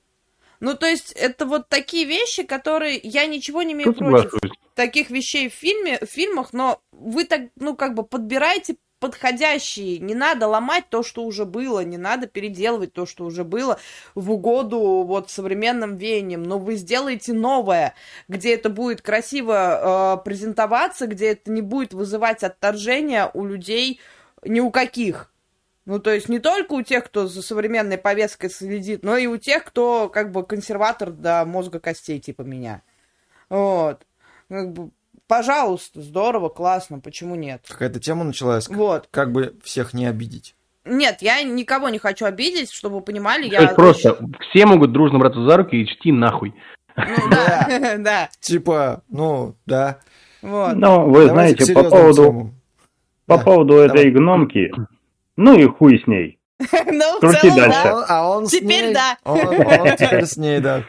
Ну, то есть, это вот такие вещи, которые... Я ничего не имею Тут против соглашусь. таких вещей в, фильме, в фильмах, но вы так, ну, как бы подбираете подходящие. Не надо ломать то, что уже было, не надо переделывать то, что уже было в угоду вот современным веяниям. Но вы сделаете новое, где это будет красиво э, презентоваться, где это не будет вызывать отторжения у людей ни у каких. Ну, то есть не только у тех, кто за современной повесткой следит, но и у тех, кто как бы консерватор до мозга костей, типа меня. Вот. Как бы, пожалуйста, здорово, классно, почему нет?
Какая-то тема началась.
Вот.
Как бы всех не обидеть.
Нет, я никого не хочу обидеть, чтобы вы понимали.
То
я
просто все могут дружно браться за руки и чти нахуй.
Ну да, да.
Типа, ну, да.
Вот. Ну, вы знаете, по поводу, по поводу этой гномки, ну и хуй с ней.
Ну, Крути дальше.
А он
Теперь да.
Он теперь с ней, да.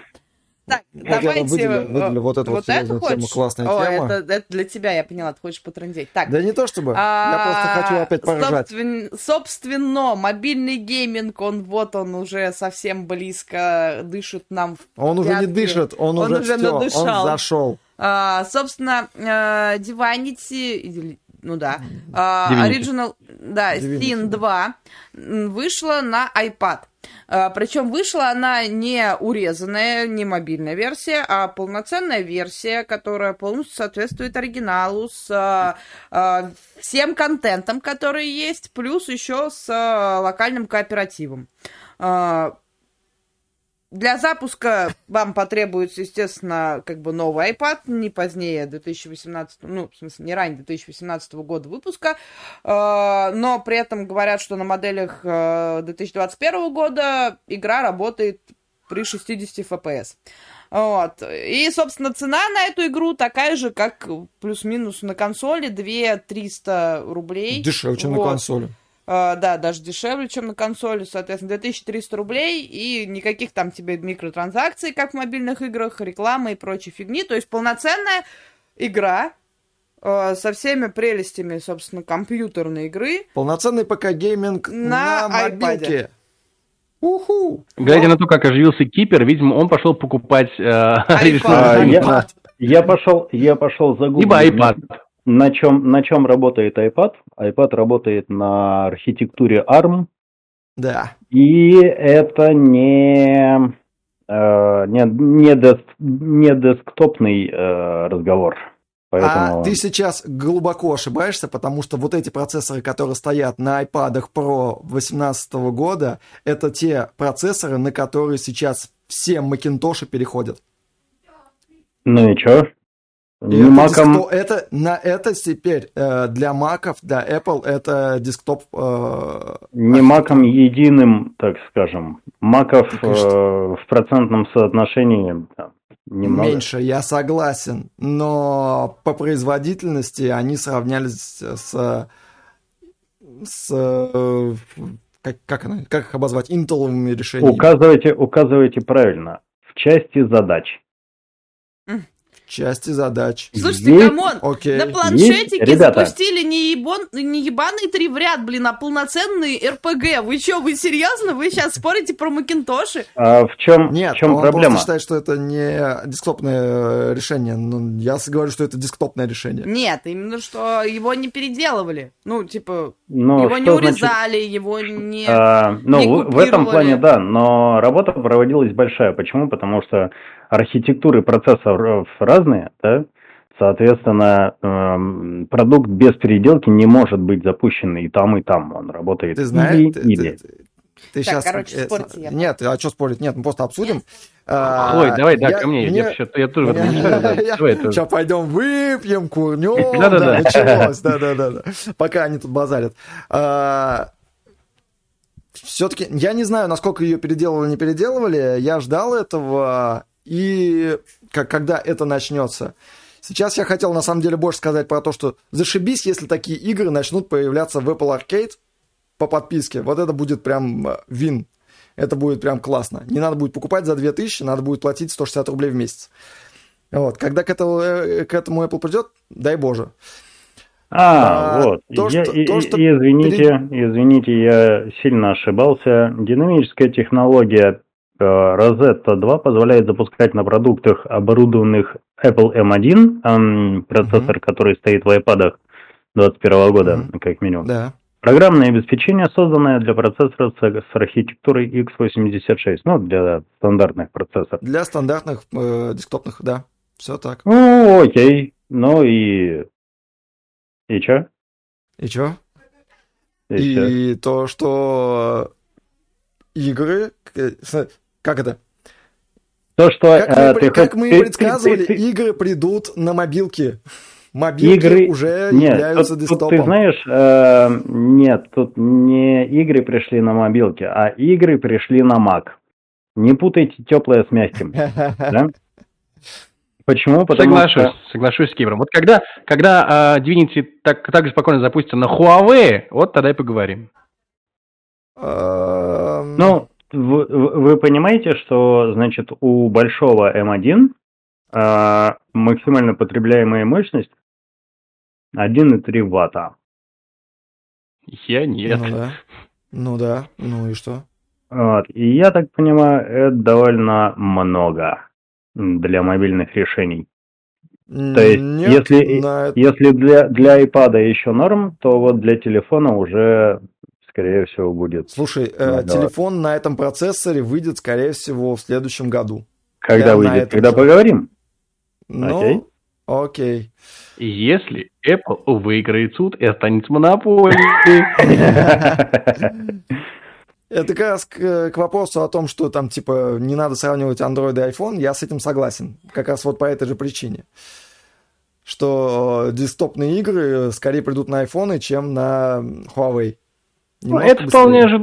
Так, давайте...
Выделю, выделю вот эту вот, вот эту
тему,
классная О,
тема. Это, это для тебя, я поняла, ты хочешь потрындеть. Так.
Да не то чтобы, а, я просто хочу опять поржать.
Собствен, собственно, мобильный гейминг, он вот он уже совсем близко дышит нам в
Он уже не дышит, он, он уже, уже все, надышал. он зашел.
А, собственно, Divinity, ну да. Uh, Original, да, Sin 2 вышла на iPad. Uh, причем вышла она не урезанная, не мобильная версия, а полноценная версия, которая полностью соответствует оригиналу с uh, uh, всем контентом, который есть, плюс еще с локальным кооперативом. Для запуска вам потребуется, естественно, как бы новый iPad, не позднее 2018, ну, в смысле, не ранее 2018 года выпуска, э, но при этом говорят, что на моделях 2021 э, года игра работает при 60 FPS. Вот. И, собственно, цена на эту игру такая же, как плюс-минус на консоли, 2 300 рублей.
Дешевле, чем вот. на консоли.
Э, да, даже дешевле, чем на консоли, соответственно, 2300 рублей, и никаких там тебе микротранзакций, как в мобильных играх, рекламы и прочей фигни. То есть полноценная игра э, со всеми прелестями, собственно, компьютерной игры.
Полноценный ПК-гейминг на, на мобилке.
Уху! Глядя на то, как оживился Кипер, видимо, он пошел покупать э,
а, я, я пошел, я пошел загуглить.
Либо iPad.
На чем, на чем работает iPad? iPad работает на архитектуре ARM.
Да.
И это не, э, не, не, деск, не десктопный э, разговор.
Поэтому... А ты сейчас глубоко ошибаешься, потому что вот эти процессоры, которые стоят на iPad Pro 2018 года, это те процессоры, на которые сейчас все Macintosh переходят.
Ну и что?
И это, Mac'ом... десктоп, это на это теперь э, для маков, для Apple это десктоп. Э,
не маком единым, так скажем. Маков э, в процентном соотношении да, немного.
Меньше, я согласен. Но по производительности они сравнялись с с э, как, как, она, как их обозвать, интеловыми решениями.
Указывайте, указывайте правильно. В части задач.
Части задач.
Слушайте,
Есть.
come on,
Окей.
на планшетике
Есть, ребята.
запустили не, ебон, не ебаный три в ряд, блин, а полноценный РПГ. Вы что, вы серьезно? Вы сейчас спорите про Макинтоши?
А в чем,
Нет,
в чем
он
проблема?
просто считает, что это не десктопное э, решение. Ну, я говорю, что это десктопное решение.
Нет, именно что его не переделывали. Ну, типа,
Ну,
его не
что значит-
урезали, его не...
А, ну,
не
в, этом плане да, но работа проводилась большая. Почему? Потому что архитектуры процессоров разные, да? Соответственно, эм, продукт без переделки не может быть запущен и там, и там. Он работает
Ты знаешь,
или,
ты,
или.
ты- ты- ты сейчас...
короче, спорьте, я-
Нет, а что спорить? Нет, мы просто обсудим. А,
Ой, давай, да,
я-
ко мне.
мне-
Я, я тоже
Сейчас пойдем выпьем, курнем.
Да-да-да.
началось, да-да-да. Пока они тут базарят. Все-таки, я не знаю, насколько ее переделывали, не переделывали. Я ждал этого, и как, когда это начнется. Сейчас я хотел, на самом деле, больше сказать про то, что зашибись, если такие игры начнут появляться в Apple Arcade по подписке. Вот это будет прям э, вин. Это будет прям классно. Не надо будет покупать за 2000, надо будет платить 160 рублей в месяц. Вот. Когда к этому, э, к этому Apple придет, дай боже.
А,
А,
вот.
то,
Я-
что-
и,
то, что
извините, извините, я сильно ошибался. Динамическая технология Rosetta 2 позволяет запускать на продуктах, оборудованных Apple M1, эм, процессор, который стоит в iPad 2021 года,
Мгм.
как минимум.
Да.
Программное обеспечение, созданное для процессоров с, архитектурой x86, ну, для стандартных процессоров.
Для стандартных э, десктопных, да. Все так.
Ну, окей. Ну и... И чё?
И чё?
И чё?
И то, что игры... э, Как это?
То, что
Как
э,
мы,
ты
как мы
ты-
предсказывали,
ты- ты-
игры придут на мобилки. Мобилки
Игры-
уже
Нет,
являются
тут, тут
десктопом.
ты знаешь, э, нет, тут не игры пришли на мобилки, а игры пришли на Mac. Не путайте теплое с мягким. Почему? Потому
Соглашусь,
что
соглашусь с Кибром. Вот когда, когда а, Divinity так, так же спокойно запустится на Huawei, вот тогда и поговорим.
Эм,
Ну, вы, вы понимаете, что, значит, у большого M1 э, максимально потребляемая мощность 1,3 ватта.
Я нет.
Ну да. Ну да. Ну и что?
Вот. И я так понимаю, это довольно много для мобильных решений.
То
есть, если- Если для, для iPad еще норм, то вот для телефона уже, скорее всего, будет.
Слушай, э, телефон на этом процессоре выйдет, скорее всего, в следующем году.
Когда
Я
выйдет, когда
же.
поговорим.
Ну,
Окей.
окей.
Если Apple выиграет суд и останется монополией.
Это как раз к, к вопросу о том, что там, типа, не надо сравнивать Android и iPhone, я с этим согласен. Как раз вот по этой же причине. Что э, десктопные игры скорее придут на iPhone, чем на Huawei.
Ну,
Немножко
это вполне
быстрее.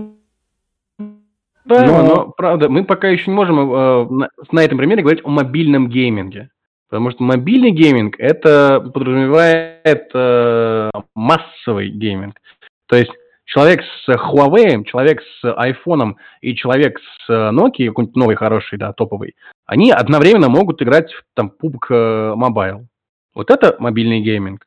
ожидаемо,
Но-
но, правда, мы пока еще не можем э, на, на этом примере говорить о мобильном гейминге. Потому что мобильный гейминг это подразумевает э, массовый гейминг. То есть человек с Huawei, человек с iPhone и человек с э, Nokia, какой-нибудь новый, хороший, да, топовый, они одновременно могут играть в там PUBG э, Mobile. Вот это мобильный гейминг.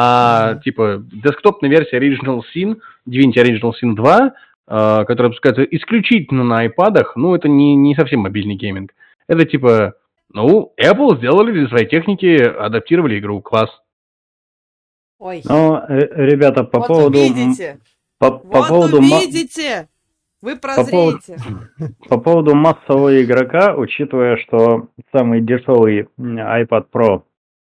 А типа десктопная версия Original Sin, Divinity Original Sin 2, э, которая выпускается исключительно на iPad, ну, это не, не совсем мобильный гейминг. Это типа, ну, Apple сделали для своей техники, адаптировали игру, класс.
Ой,
Ну, э, ребята, по
вот
поводу...
увидите,
По, по
вот
поводу
увидите, вы
поводу-
прозреете.
По поводу массового игрока, учитывая, что самый дешевый iPad Pro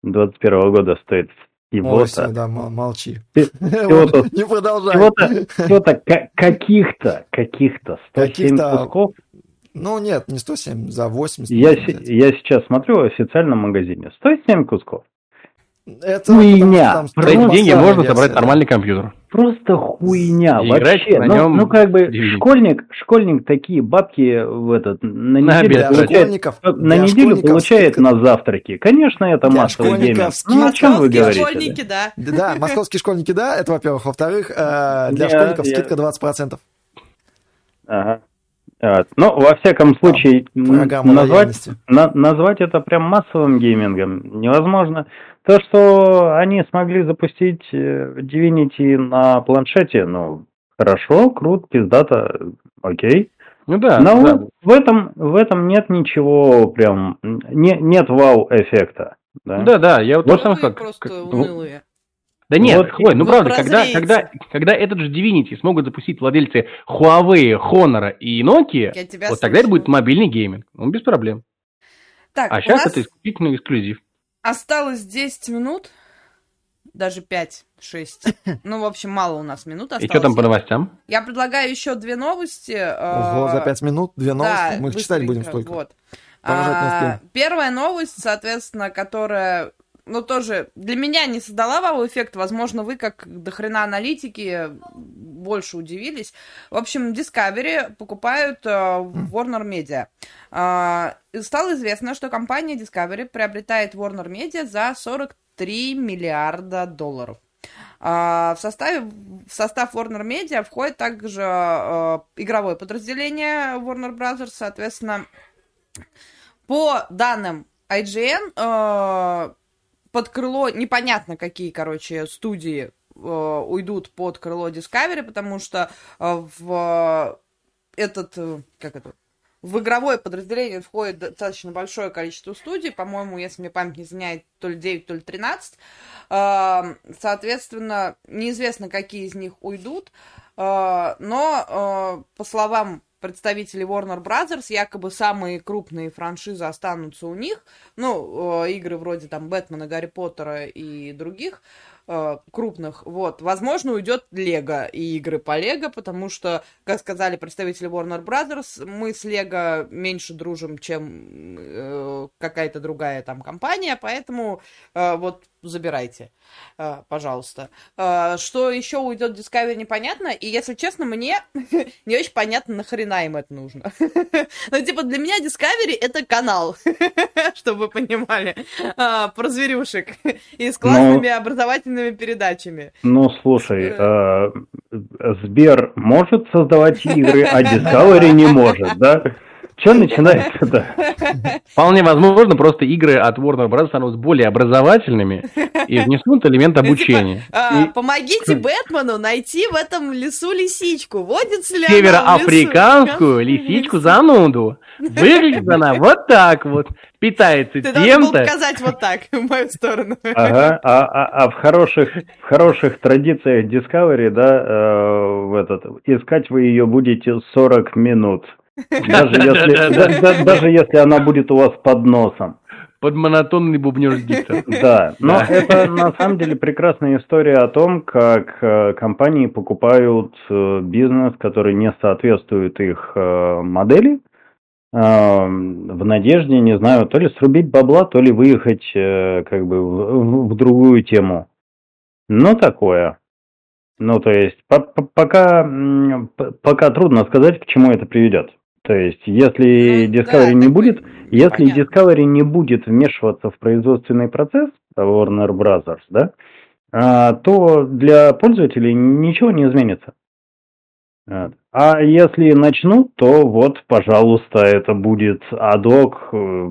2021 года стоит всего-то,
да, мол- молчи.
Всего-то,
Не продолжай.
всего-то, всего-то ка- каких-то, каких-то 107
Каких-то
кусков,
Ну нет, не 107, за 80.
я, я сейчас смотрю в официальном магазине, 107 кусков.
Это
Хуйня.
За эти деньги можно собрать нормальный компьютер.
Просто хуйня
И
вообще.
на
ну,
нем
ну, как бы
DVD.
школьник, школьник такие бабки в этот на
На
неделю
тратить.
получает,
школьников,
на неделю получает
скидка-
на завтраки. Конечно, это
Для
массовый гейминг. Ну, о чем вы
Московские
говорите?
школьники, да.
Да, московские школьники, да, это во-первых. Во-вторых, э, для
Я-
школьников
я-
скидка 20%.
Ага. Ну, во всяком случае, назвать, на, назвать это прям массовым геймингом невозможно. То, что они смогли запустить э, Divinity на планшете, ну, хорошо, круто, пиздато, окей.
Ну да.
Но да. в этом в этом нет ничего прям не, нет вау-эффекта.
Да, да, да, я вот,
вот тоже как, просто как, унылые.
Да нет, вот, Хлой, ну правда, когда, когда, когда этот же Divinity смогут запустить владельцы Huawei, Honor и Nokia, вот слышу. тогда это будет мобильный гейминг. Ну, без проблем. Так, а сейчас это исключительно эксклюзив.
Осталось 10 минут, даже 5-6. Ну, в общем, мало у нас минут осталось.
И что там по новостям?
Я предлагаю еще две новости.
Ого, за 5 минут две новости? Да, Мы их читать будем столько.
Вот. А, первая новость, соответственно, которая ну, тоже для меня не создала вау-эффект. Возможно, вы, как дохрена аналитики, больше удивились. В общем, Discovery покупают э, Warner Media. Э, стало известно, что компания Discovery приобретает Warner Media за 43 миллиарда долларов. Uh, в, составе, в состав Warner Media входит также uh, игровое подразделение Warner Brothers, соответственно, по данным IGN, uh, под крыло, непонятно какие, короче, студии э, уйдут под крыло Discovery, потому что э, в этот, э, как это, в игровое подразделение входит достаточно большое количество студий, по-моему, если мне память не изменяет, то ли 9, то ли 13. Э, соответственно, неизвестно, какие из них уйдут, э, но, по словам представители Warner Brothers, якобы самые крупные франшизы останутся у них. Ну, э, игры вроде там Бэтмена, Гарри Поттера и других э, крупных. Вот, возможно, уйдет Лего и игры по Лего, потому что, как сказали представители Warner Brothers, мы с Лего меньше дружим, чем э, какая-то другая там компания, поэтому э, вот забирайте, э, пожалуйста. Э, что еще уйдет Discovery, непонятно. И, если честно, мне не очень понятно, нахрена им это нужно. Ну, типа, для меня Discovery — это канал, чтобы вы понимали, э, про зверюшек и с классными ну, образовательными передачами.
Ну, слушай, Сбер может создавать игры, а Discovery не может, да? Что начинается-то?
Вполне возможно, просто игры от Warner Bros. станут более образовательными и внесут элемент обучения.
Ну, типа, помогите Бэтмену найти в этом лесу лисичку. Водится ли
Североафриканскую лисичку зануду. Выглядит она вот так вот. Питается
Ты
тем-то.
Ты показать вот так, в мою сторону.
Ага, а, а, а в, хороших, в хороших традициях Discovery, да, э, в этот, искать вы ее будете 40 минут. Даже если, даже если она будет у вас под носом.
Под монотонный бубнеж диктор.
Да, но это на самом деле прекрасная история о том, как э, компании покупают э, бизнес, который не соответствует их э, модели, в надежде, не знаю, то ли срубить бабла, то ли выехать как бы в, в другую тему. Ну, такое. Ну, то есть, по -по пока, пока трудно сказать, к чему это приведет. То есть, если ну, Discovery да, не будет, если понятно. Discovery не будет вмешиваться в производственный процесс Warner Brothers, да, а, то для пользователей ничего не изменится. А если начнут, то вот, пожалуйста, это будет адок, э,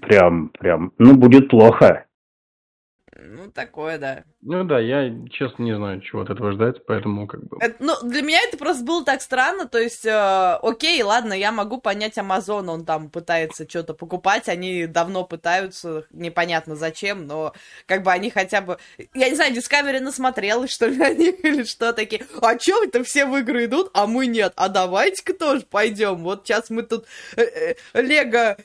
прям, прям, ну, будет плохо.
Ну, такое, да.
Ну да, я честно не знаю, чего от этого ждать, поэтому как бы...
Это, ну, для меня это просто было так странно, то есть, э, окей, ладно, я могу понять Amazon, он там пытается что-то покупать, они давно пытаются, непонятно зачем, но как бы они хотя бы... Я не знаю, Discovery насмотрелась, что ли, на них, или что такие, а чё это все в игры идут, а мы нет, а давайте-ка тоже пойдем, вот сейчас мы тут э, э, Лего,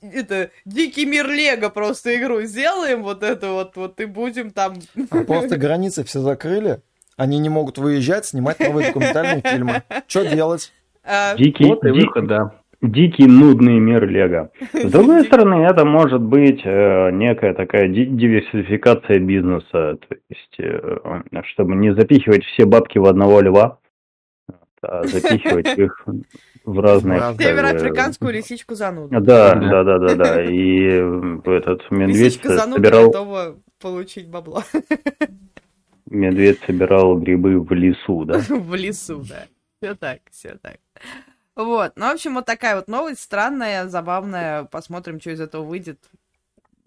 это, Дикий мир Лего просто игру сделаем, вот это вот, вот и будем там
а просто границы все закрыли, они не могут выезжать, снимать новые документальные фильмы. Что делать?
А, дикий, вот и выход, да. Дикий нудный мир Лего. С другой стороны, это может быть э, некая такая диверсификация бизнеса, то есть, э, чтобы не запихивать все бабки в одного льва, а запихивать их в разные...
Североафриканскую лисичку зануду.
Да, да, да, да, да. И этот медведь собирал...
получить бабло.
Медведь собирал грибы в лесу, да?
В лесу, да. Все так, все так. Вот. Ну, в общем, вот такая вот новость странная, забавная. Посмотрим, что из этого выйдет.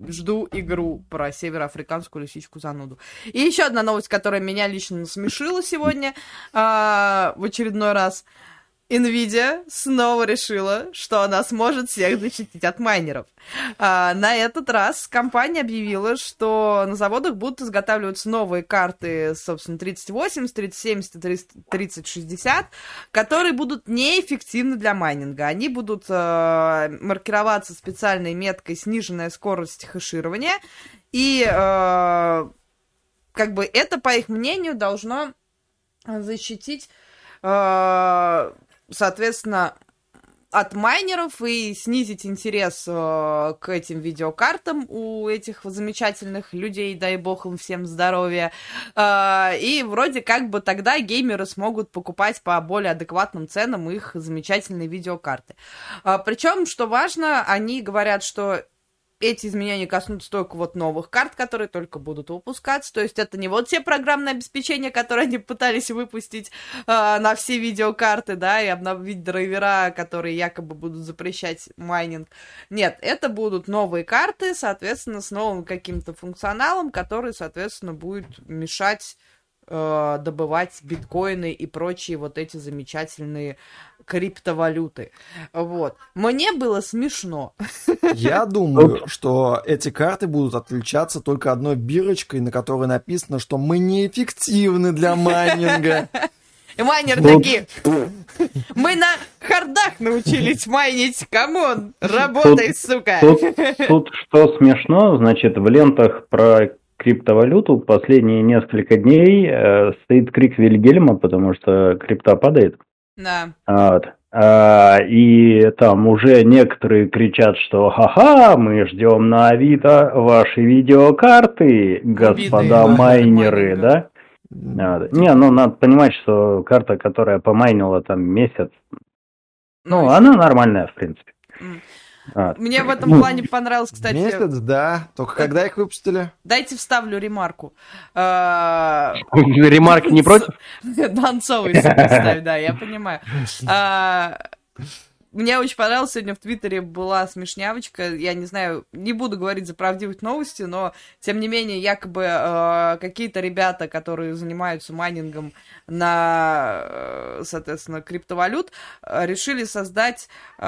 Жду игру про североафриканскую лисичку зануду. И еще одна новость, которая меня лично насмешила сегодня э, в очередной раз. Nvidia снова решила, что она сможет всех защитить от майнеров. А, на этот раз компания объявила, что на заводах будут изготавливаться новые карты, собственно, 3080, 3070 3060, которые будут неэффективны для майнинга. Они будут э, маркироваться специальной меткой «сниженная скорость хеширования», и э, как бы это, по их мнению, должно защитить э, соответственно, от майнеров и снизить интерес э, к этим видеокартам у этих замечательных людей, дай бог им всем здоровья. Э, и вроде как бы тогда геймеры смогут покупать по более адекватным ценам их замечательные видеокарты. Э, причем, что важно, они говорят, что эти изменения коснутся только вот новых карт, которые только будут выпускаться. То есть это не вот те программные обеспечения, которые они пытались выпустить э, на все видеокарты, да, и обновить драйвера, которые якобы будут запрещать майнинг. Нет, это будут новые карты, соответственно, с новым каким-то функционалом, который, соответственно, будет мешать э, добывать биткоины и прочие вот эти замечательные криптовалюты. Вот. Мне было смешно.
Я думаю, что эти карты будут отличаться только одной бирочкой, на которой написано, что мы неэффективны для майнинга.
И майнеры такие, мы на хардах научились майнить, come on, работай, тут, сука.
Тут, тут что смешно, значит, в лентах про криптовалюту последние несколько дней э, стоит крик Вильгельма, потому что крипта падает.
Да.
Вот. А, и там уже некоторые кричат, что ха-ха, мы ждем на Авито ваши видеокарты, господа Виды, майнеры, да? Вот. Не, ну надо понимать, что карта, которая помайнила там месяц, ну она нормальная, в принципе.
А. Мне в этом плане понравилось, кстати...
Месяц, да. Только когда их выпустили?
Дайте вставлю ремарку. А,
Ремарк не против?
Донцовый да, я понимаю. Мне очень понравилось, сегодня в Твиттере была смешнявочка, я не знаю, не буду говорить за правдивость новости, но, тем не менее, якобы э, какие-то ребята, которые занимаются майнингом на, э, соответственно, криптовалют, э, решили создать, э,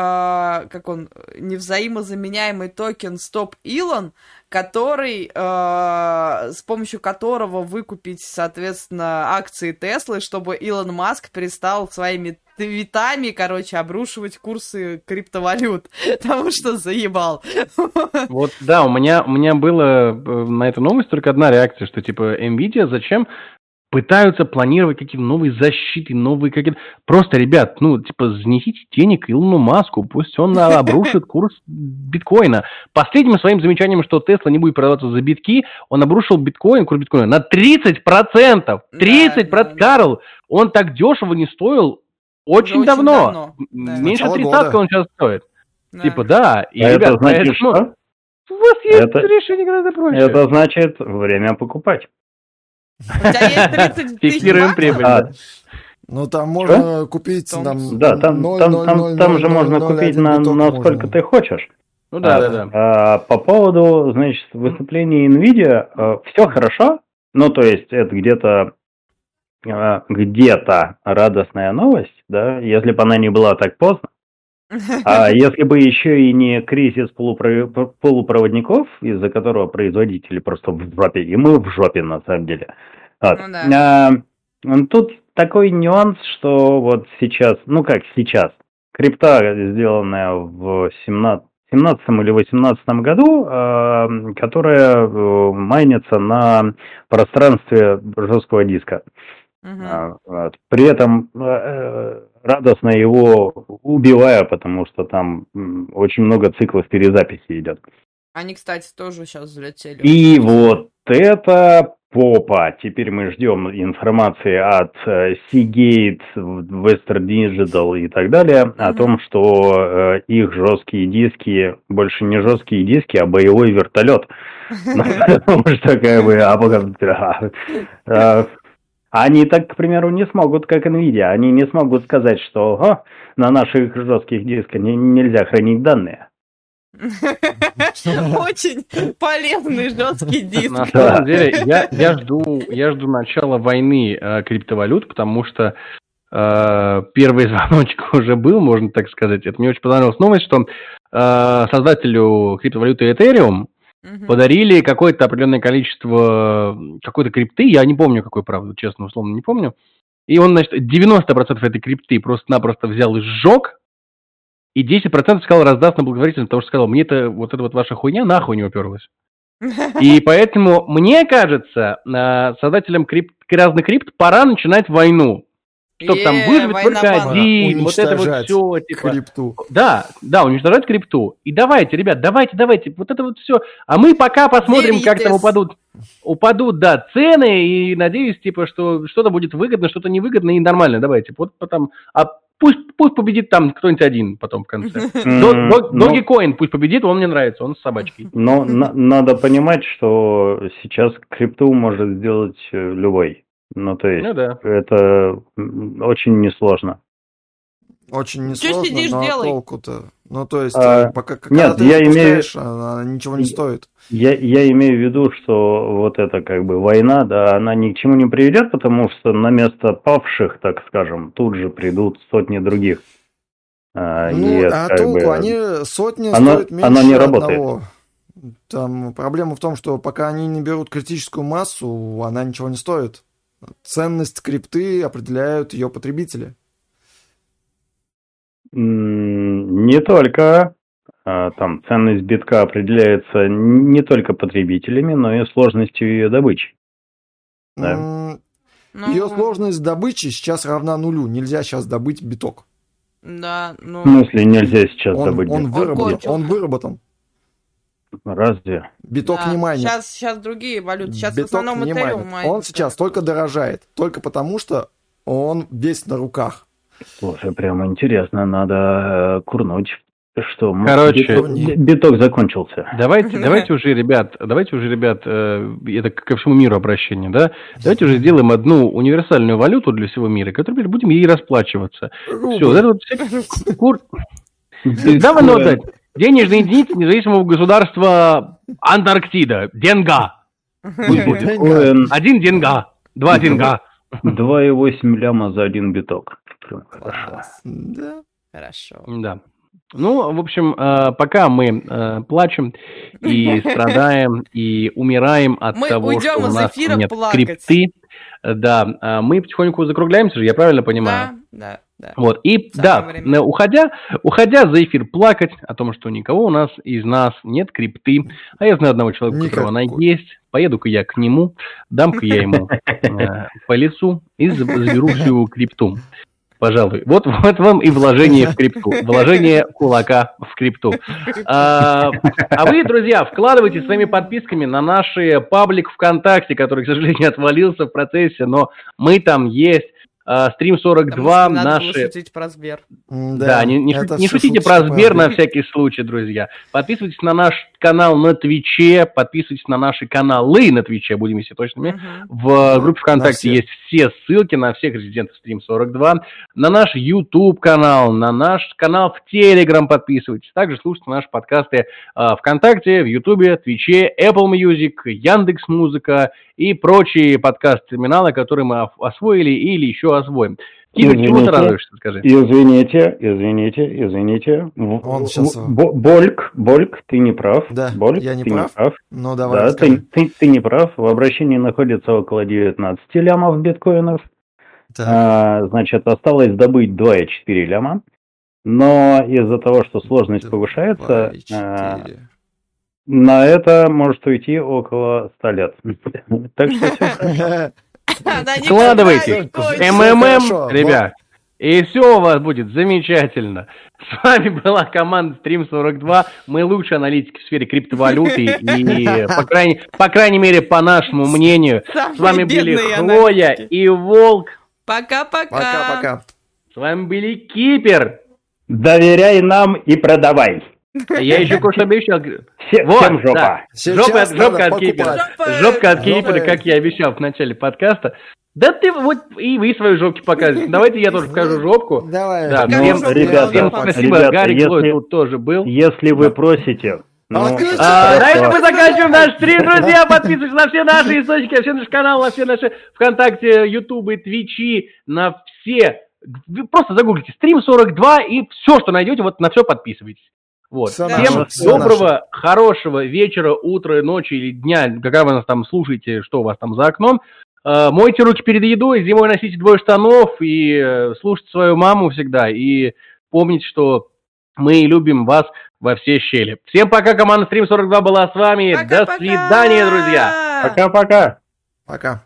как он, невзаимозаменяемый токен Stop Elon, который, э, с помощью которого выкупить, соответственно, акции Теслы, чтобы Илон Маск перестал своими твитами, короче, обрушивать курсы криптовалют, потому что заебал.
Вот, да, у меня, у меня было э, на эту новость только одна реакция, что, типа, Nvidia зачем пытаются планировать какие-то новые защиты, новые какие-то... Просто, ребят, ну, типа, занесите денег Илону Маску, пусть он обрушит курс биткоина. Последним своим замечанием, что Тесла не будет продаваться за битки, он обрушил биткоин, курс биткоина на 30%! 30%! Да, да, Карл! Он так дешево не стоил очень, очень давно. давно. Да. Меньше тридцатка он сейчас стоит. Да. Типа, да.
И, а ребят, это значит поэтому... что? У вас есть это, решение гораздо проще. Это значит время покупать.
Фиксируем прибыль. А,
ну, там можно купить... Там,
да, там, 0, там, 0, там, 0, там 0, же 0, можно 0, купить на, на сколько ты хочешь.
Ну да, а, да, да.
А, по поводу, значит, выступления NVIDIA, а, все хорошо, ну, то есть это где-то а, где-то радостная новость, да, если бы она не была так поздно. А если бы еще и не кризис полупроводников, из-за которого производители просто в жопе, и мы в жопе на самом деле. Вот. Ну, да. а, тут такой нюанс, что вот сейчас, ну как сейчас, крипта, сделанная в 17 17 или 18 году, э, которая э, майнится на пространстве жесткого диска. Uh-huh. Вот. При этом э, э, радостно его убивая, потому что там очень много циклов перезаписи идет.
Они, кстати, тоже сейчас взлетели.
И вот это попа. Теперь мы ждем информации от э, Seagate, Western Digital и так далее mm-hmm. о том, что э, их жесткие диски больше не жесткие диски, а боевой вертолет. Потому что как бы Они так, к примеру, не смогут, как NVIDIA. Они не смогут сказать, что на наших жестких дисках не, нельзя хранить данные.
Очень полезный жесткий диск.
На самом деле, я, я, жду, я жду начала войны э, криптовалют, потому что э, первый звоночек уже был, можно так сказать. Это мне очень понравилась новость, что э, создателю криптовалюты Ethereum угу. подарили какое-то определенное количество какой-то крипты, я не помню какой, правда, честно, условно не помню. И он, значит, 90% этой крипты просто-напросто взял и сжег, и 10% сказал раздаст на благотворительность, потому что сказал, мне это вот эта вот ваша хуйня нахуй не уперлась. И поэтому, мне кажется, создателям крип... разных крипт пора начинать войну. Чтобы там выживет только один, вот это вот все. Типа, крипту. Да, да, уничтожать крипту. И давайте, ребят, давайте, давайте, вот это вот все. А мы пока посмотрим, как там упадут, упадут, да, цены, и надеюсь, типа, что что-то будет выгодно, что-то невыгодно и нормально. Давайте, вот потом, а пусть, пусть победит там кто-нибудь один потом в конце. Dogecoin пусть победит, он мне нравится, он с собачкой.
Но надо понимать, что сейчас крипту может сделать э, любой. Ну, то есть, ну, да. это очень несложно.
Очень несложно, Что сидишь, но делай? толку-то? Ну, то есть,
а,
э, пока
нет, ты я имею...
она ничего не стоит.
Я, я имею в виду, что вот эта как бы война, да, она ни к чему не приведет, потому что на место павших, так скажем, тут же придут сотни других.
А, ну, и а толку? Бы... Они сотни оно, стоят меньше оно не работает. одного. Там проблема в том, что пока они не берут критическую массу, она ничего не стоит. Ценность крипты определяют ее потребители.
Не только. А, там ценность битка определяется не только потребителями, но и сложностью ее добычи.
Да? Ну... Ее сложность добычи сейчас равна нулю. Нельзя сейчас добыть биток.
Да, ну...
В смысле нельзя сейчас
он,
добыть
он биток? Выработан, он выработан.
Разве?
Биток да, не майнит.
Сейчас, сейчас другие валюты. Сейчас Биток в основном не майнит. майнит.
Он сейчас только дорожает. Только потому, что он весь на руках.
Слушай, прямо интересно. Надо э, курнуть. Что,
Короче,
биток, биток закончился.
Давайте, давайте уже, ребят, давайте уже, ребят, э, это ко всему миру обращение, да? Давайте уже сделаем одну универсальную валюту для всего мира, которой будем ей расплачиваться. Все, это вот кур... Давай ну, Денежная единица независимого государства Антарктида. Денга. Один денга. Два денга.
Два и восемь ляма за один биток.
Хорошо. Да. Хорошо.
Да. Ну, в общем, э, пока мы э, плачем и страдаем и умираем от мы того, что у нас нет плакать. скрипты, да, э, мы потихоньку закругляемся же, я правильно понимаю?
Да, да. Да.
Вот, и да, время. уходя, уходя за эфир плакать о том, что никого у нас из нас нет крипты, а я знаю одного человека, у которого она есть, поеду-ка я к нему, дам-ка я ему по лицу и заберу всю крипту пожалуй. Вот, вот вам и вложение в крипту. Вложение кулака в крипту. А, а вы, друзья, вкладывайте своими подписками на наш паблик ВКонтакте, который, к сожалению, отвалился в процессе, но мы там есть. Стрим 42 Потому наши...
шутить про Сбер.
Да, да не, не, не шутите про Сбер на всякий случай, друзья. Подписывайтесь на наш канал на Твиче, подписывайтесь на наши каналы на Твиче, будем если точными. Угу. В группе ВКонтакте есть все ссылки на всех резидентов Стрим 42. На наш YouTube канал, на наш канал в Telegram подписывайтесь. Также слушайте наши подкасты э, ВКонтакте, в Ютубе, Твиче, Apple Music, Яндекс Музыка и прочие подкаст-терминалы, которые мы освоили или еще освоим.
Игорь, извините, чего ты радуешься, скажи? Извините, извините, извините. Он сейчас... Больк, Больк, ты не прав.
Да,
Больк,
я не
ты
прав.
Не прав.
Ну, давай
да, ты, ты, ты не прав. В обращении находится около 19 лямов биткоинов. А, значит, осталось добыть 2,4 ляма. Но из-за того, что сложность 2, повышается, а, на это может уйти около 100 лет. Так что все
Складывайте. МММ, ребят. И все у вас будет замечательно. С вами была команда Stream 42. Мы лучшие аналитики в сфере криптовалюты. И, по крайней, по крайней мере, по нашему мнению, Самые с вами были Хлоя аналитики. и Волк.
Пока-пока. Пока-пока.
С вами были Кипер.
Доверяй нам и продавай.
Я еще кое-что обещал.
вот, жопа.
Да. Жопа, жопка от Кипера. Жопка от Кипера, как я обещал в начале подкаста. Да ты вот и вы свою жопки показываете. Давайте я тоже покажу жопку.
Давай.
Да,
Покажи
всем,
жопку,
ребята,
всем спасибо.
ребята,
Гарик
если-
Лой тут тоже был.
Если вы просите... ну!
А, на этом мы заканчиваем наш стрим, друзья. Подписывайтесь на все наши источники, на все наши каналы, на все наши ВКонтакте, Ютубы, Твичи, на все. Вы просто загуглите стрим 42 и все, что найдете, вот на все подписывайтесь. Вот.
Всё
Всем
наше,
доброго, хорошего вечера, утра, ночи или дня, когда вы нас там слушаете, что у вас там за окном. Э, Мойте руки перед едой, зимой носите двое штанов и э, слушайте свою маму всегда. И помните, что мы любим вас во все щели. Всем пока, команда Стрим 42 была с вами. До
Пока-пока!
свидания, друзья.
Пока-пока.
Пока.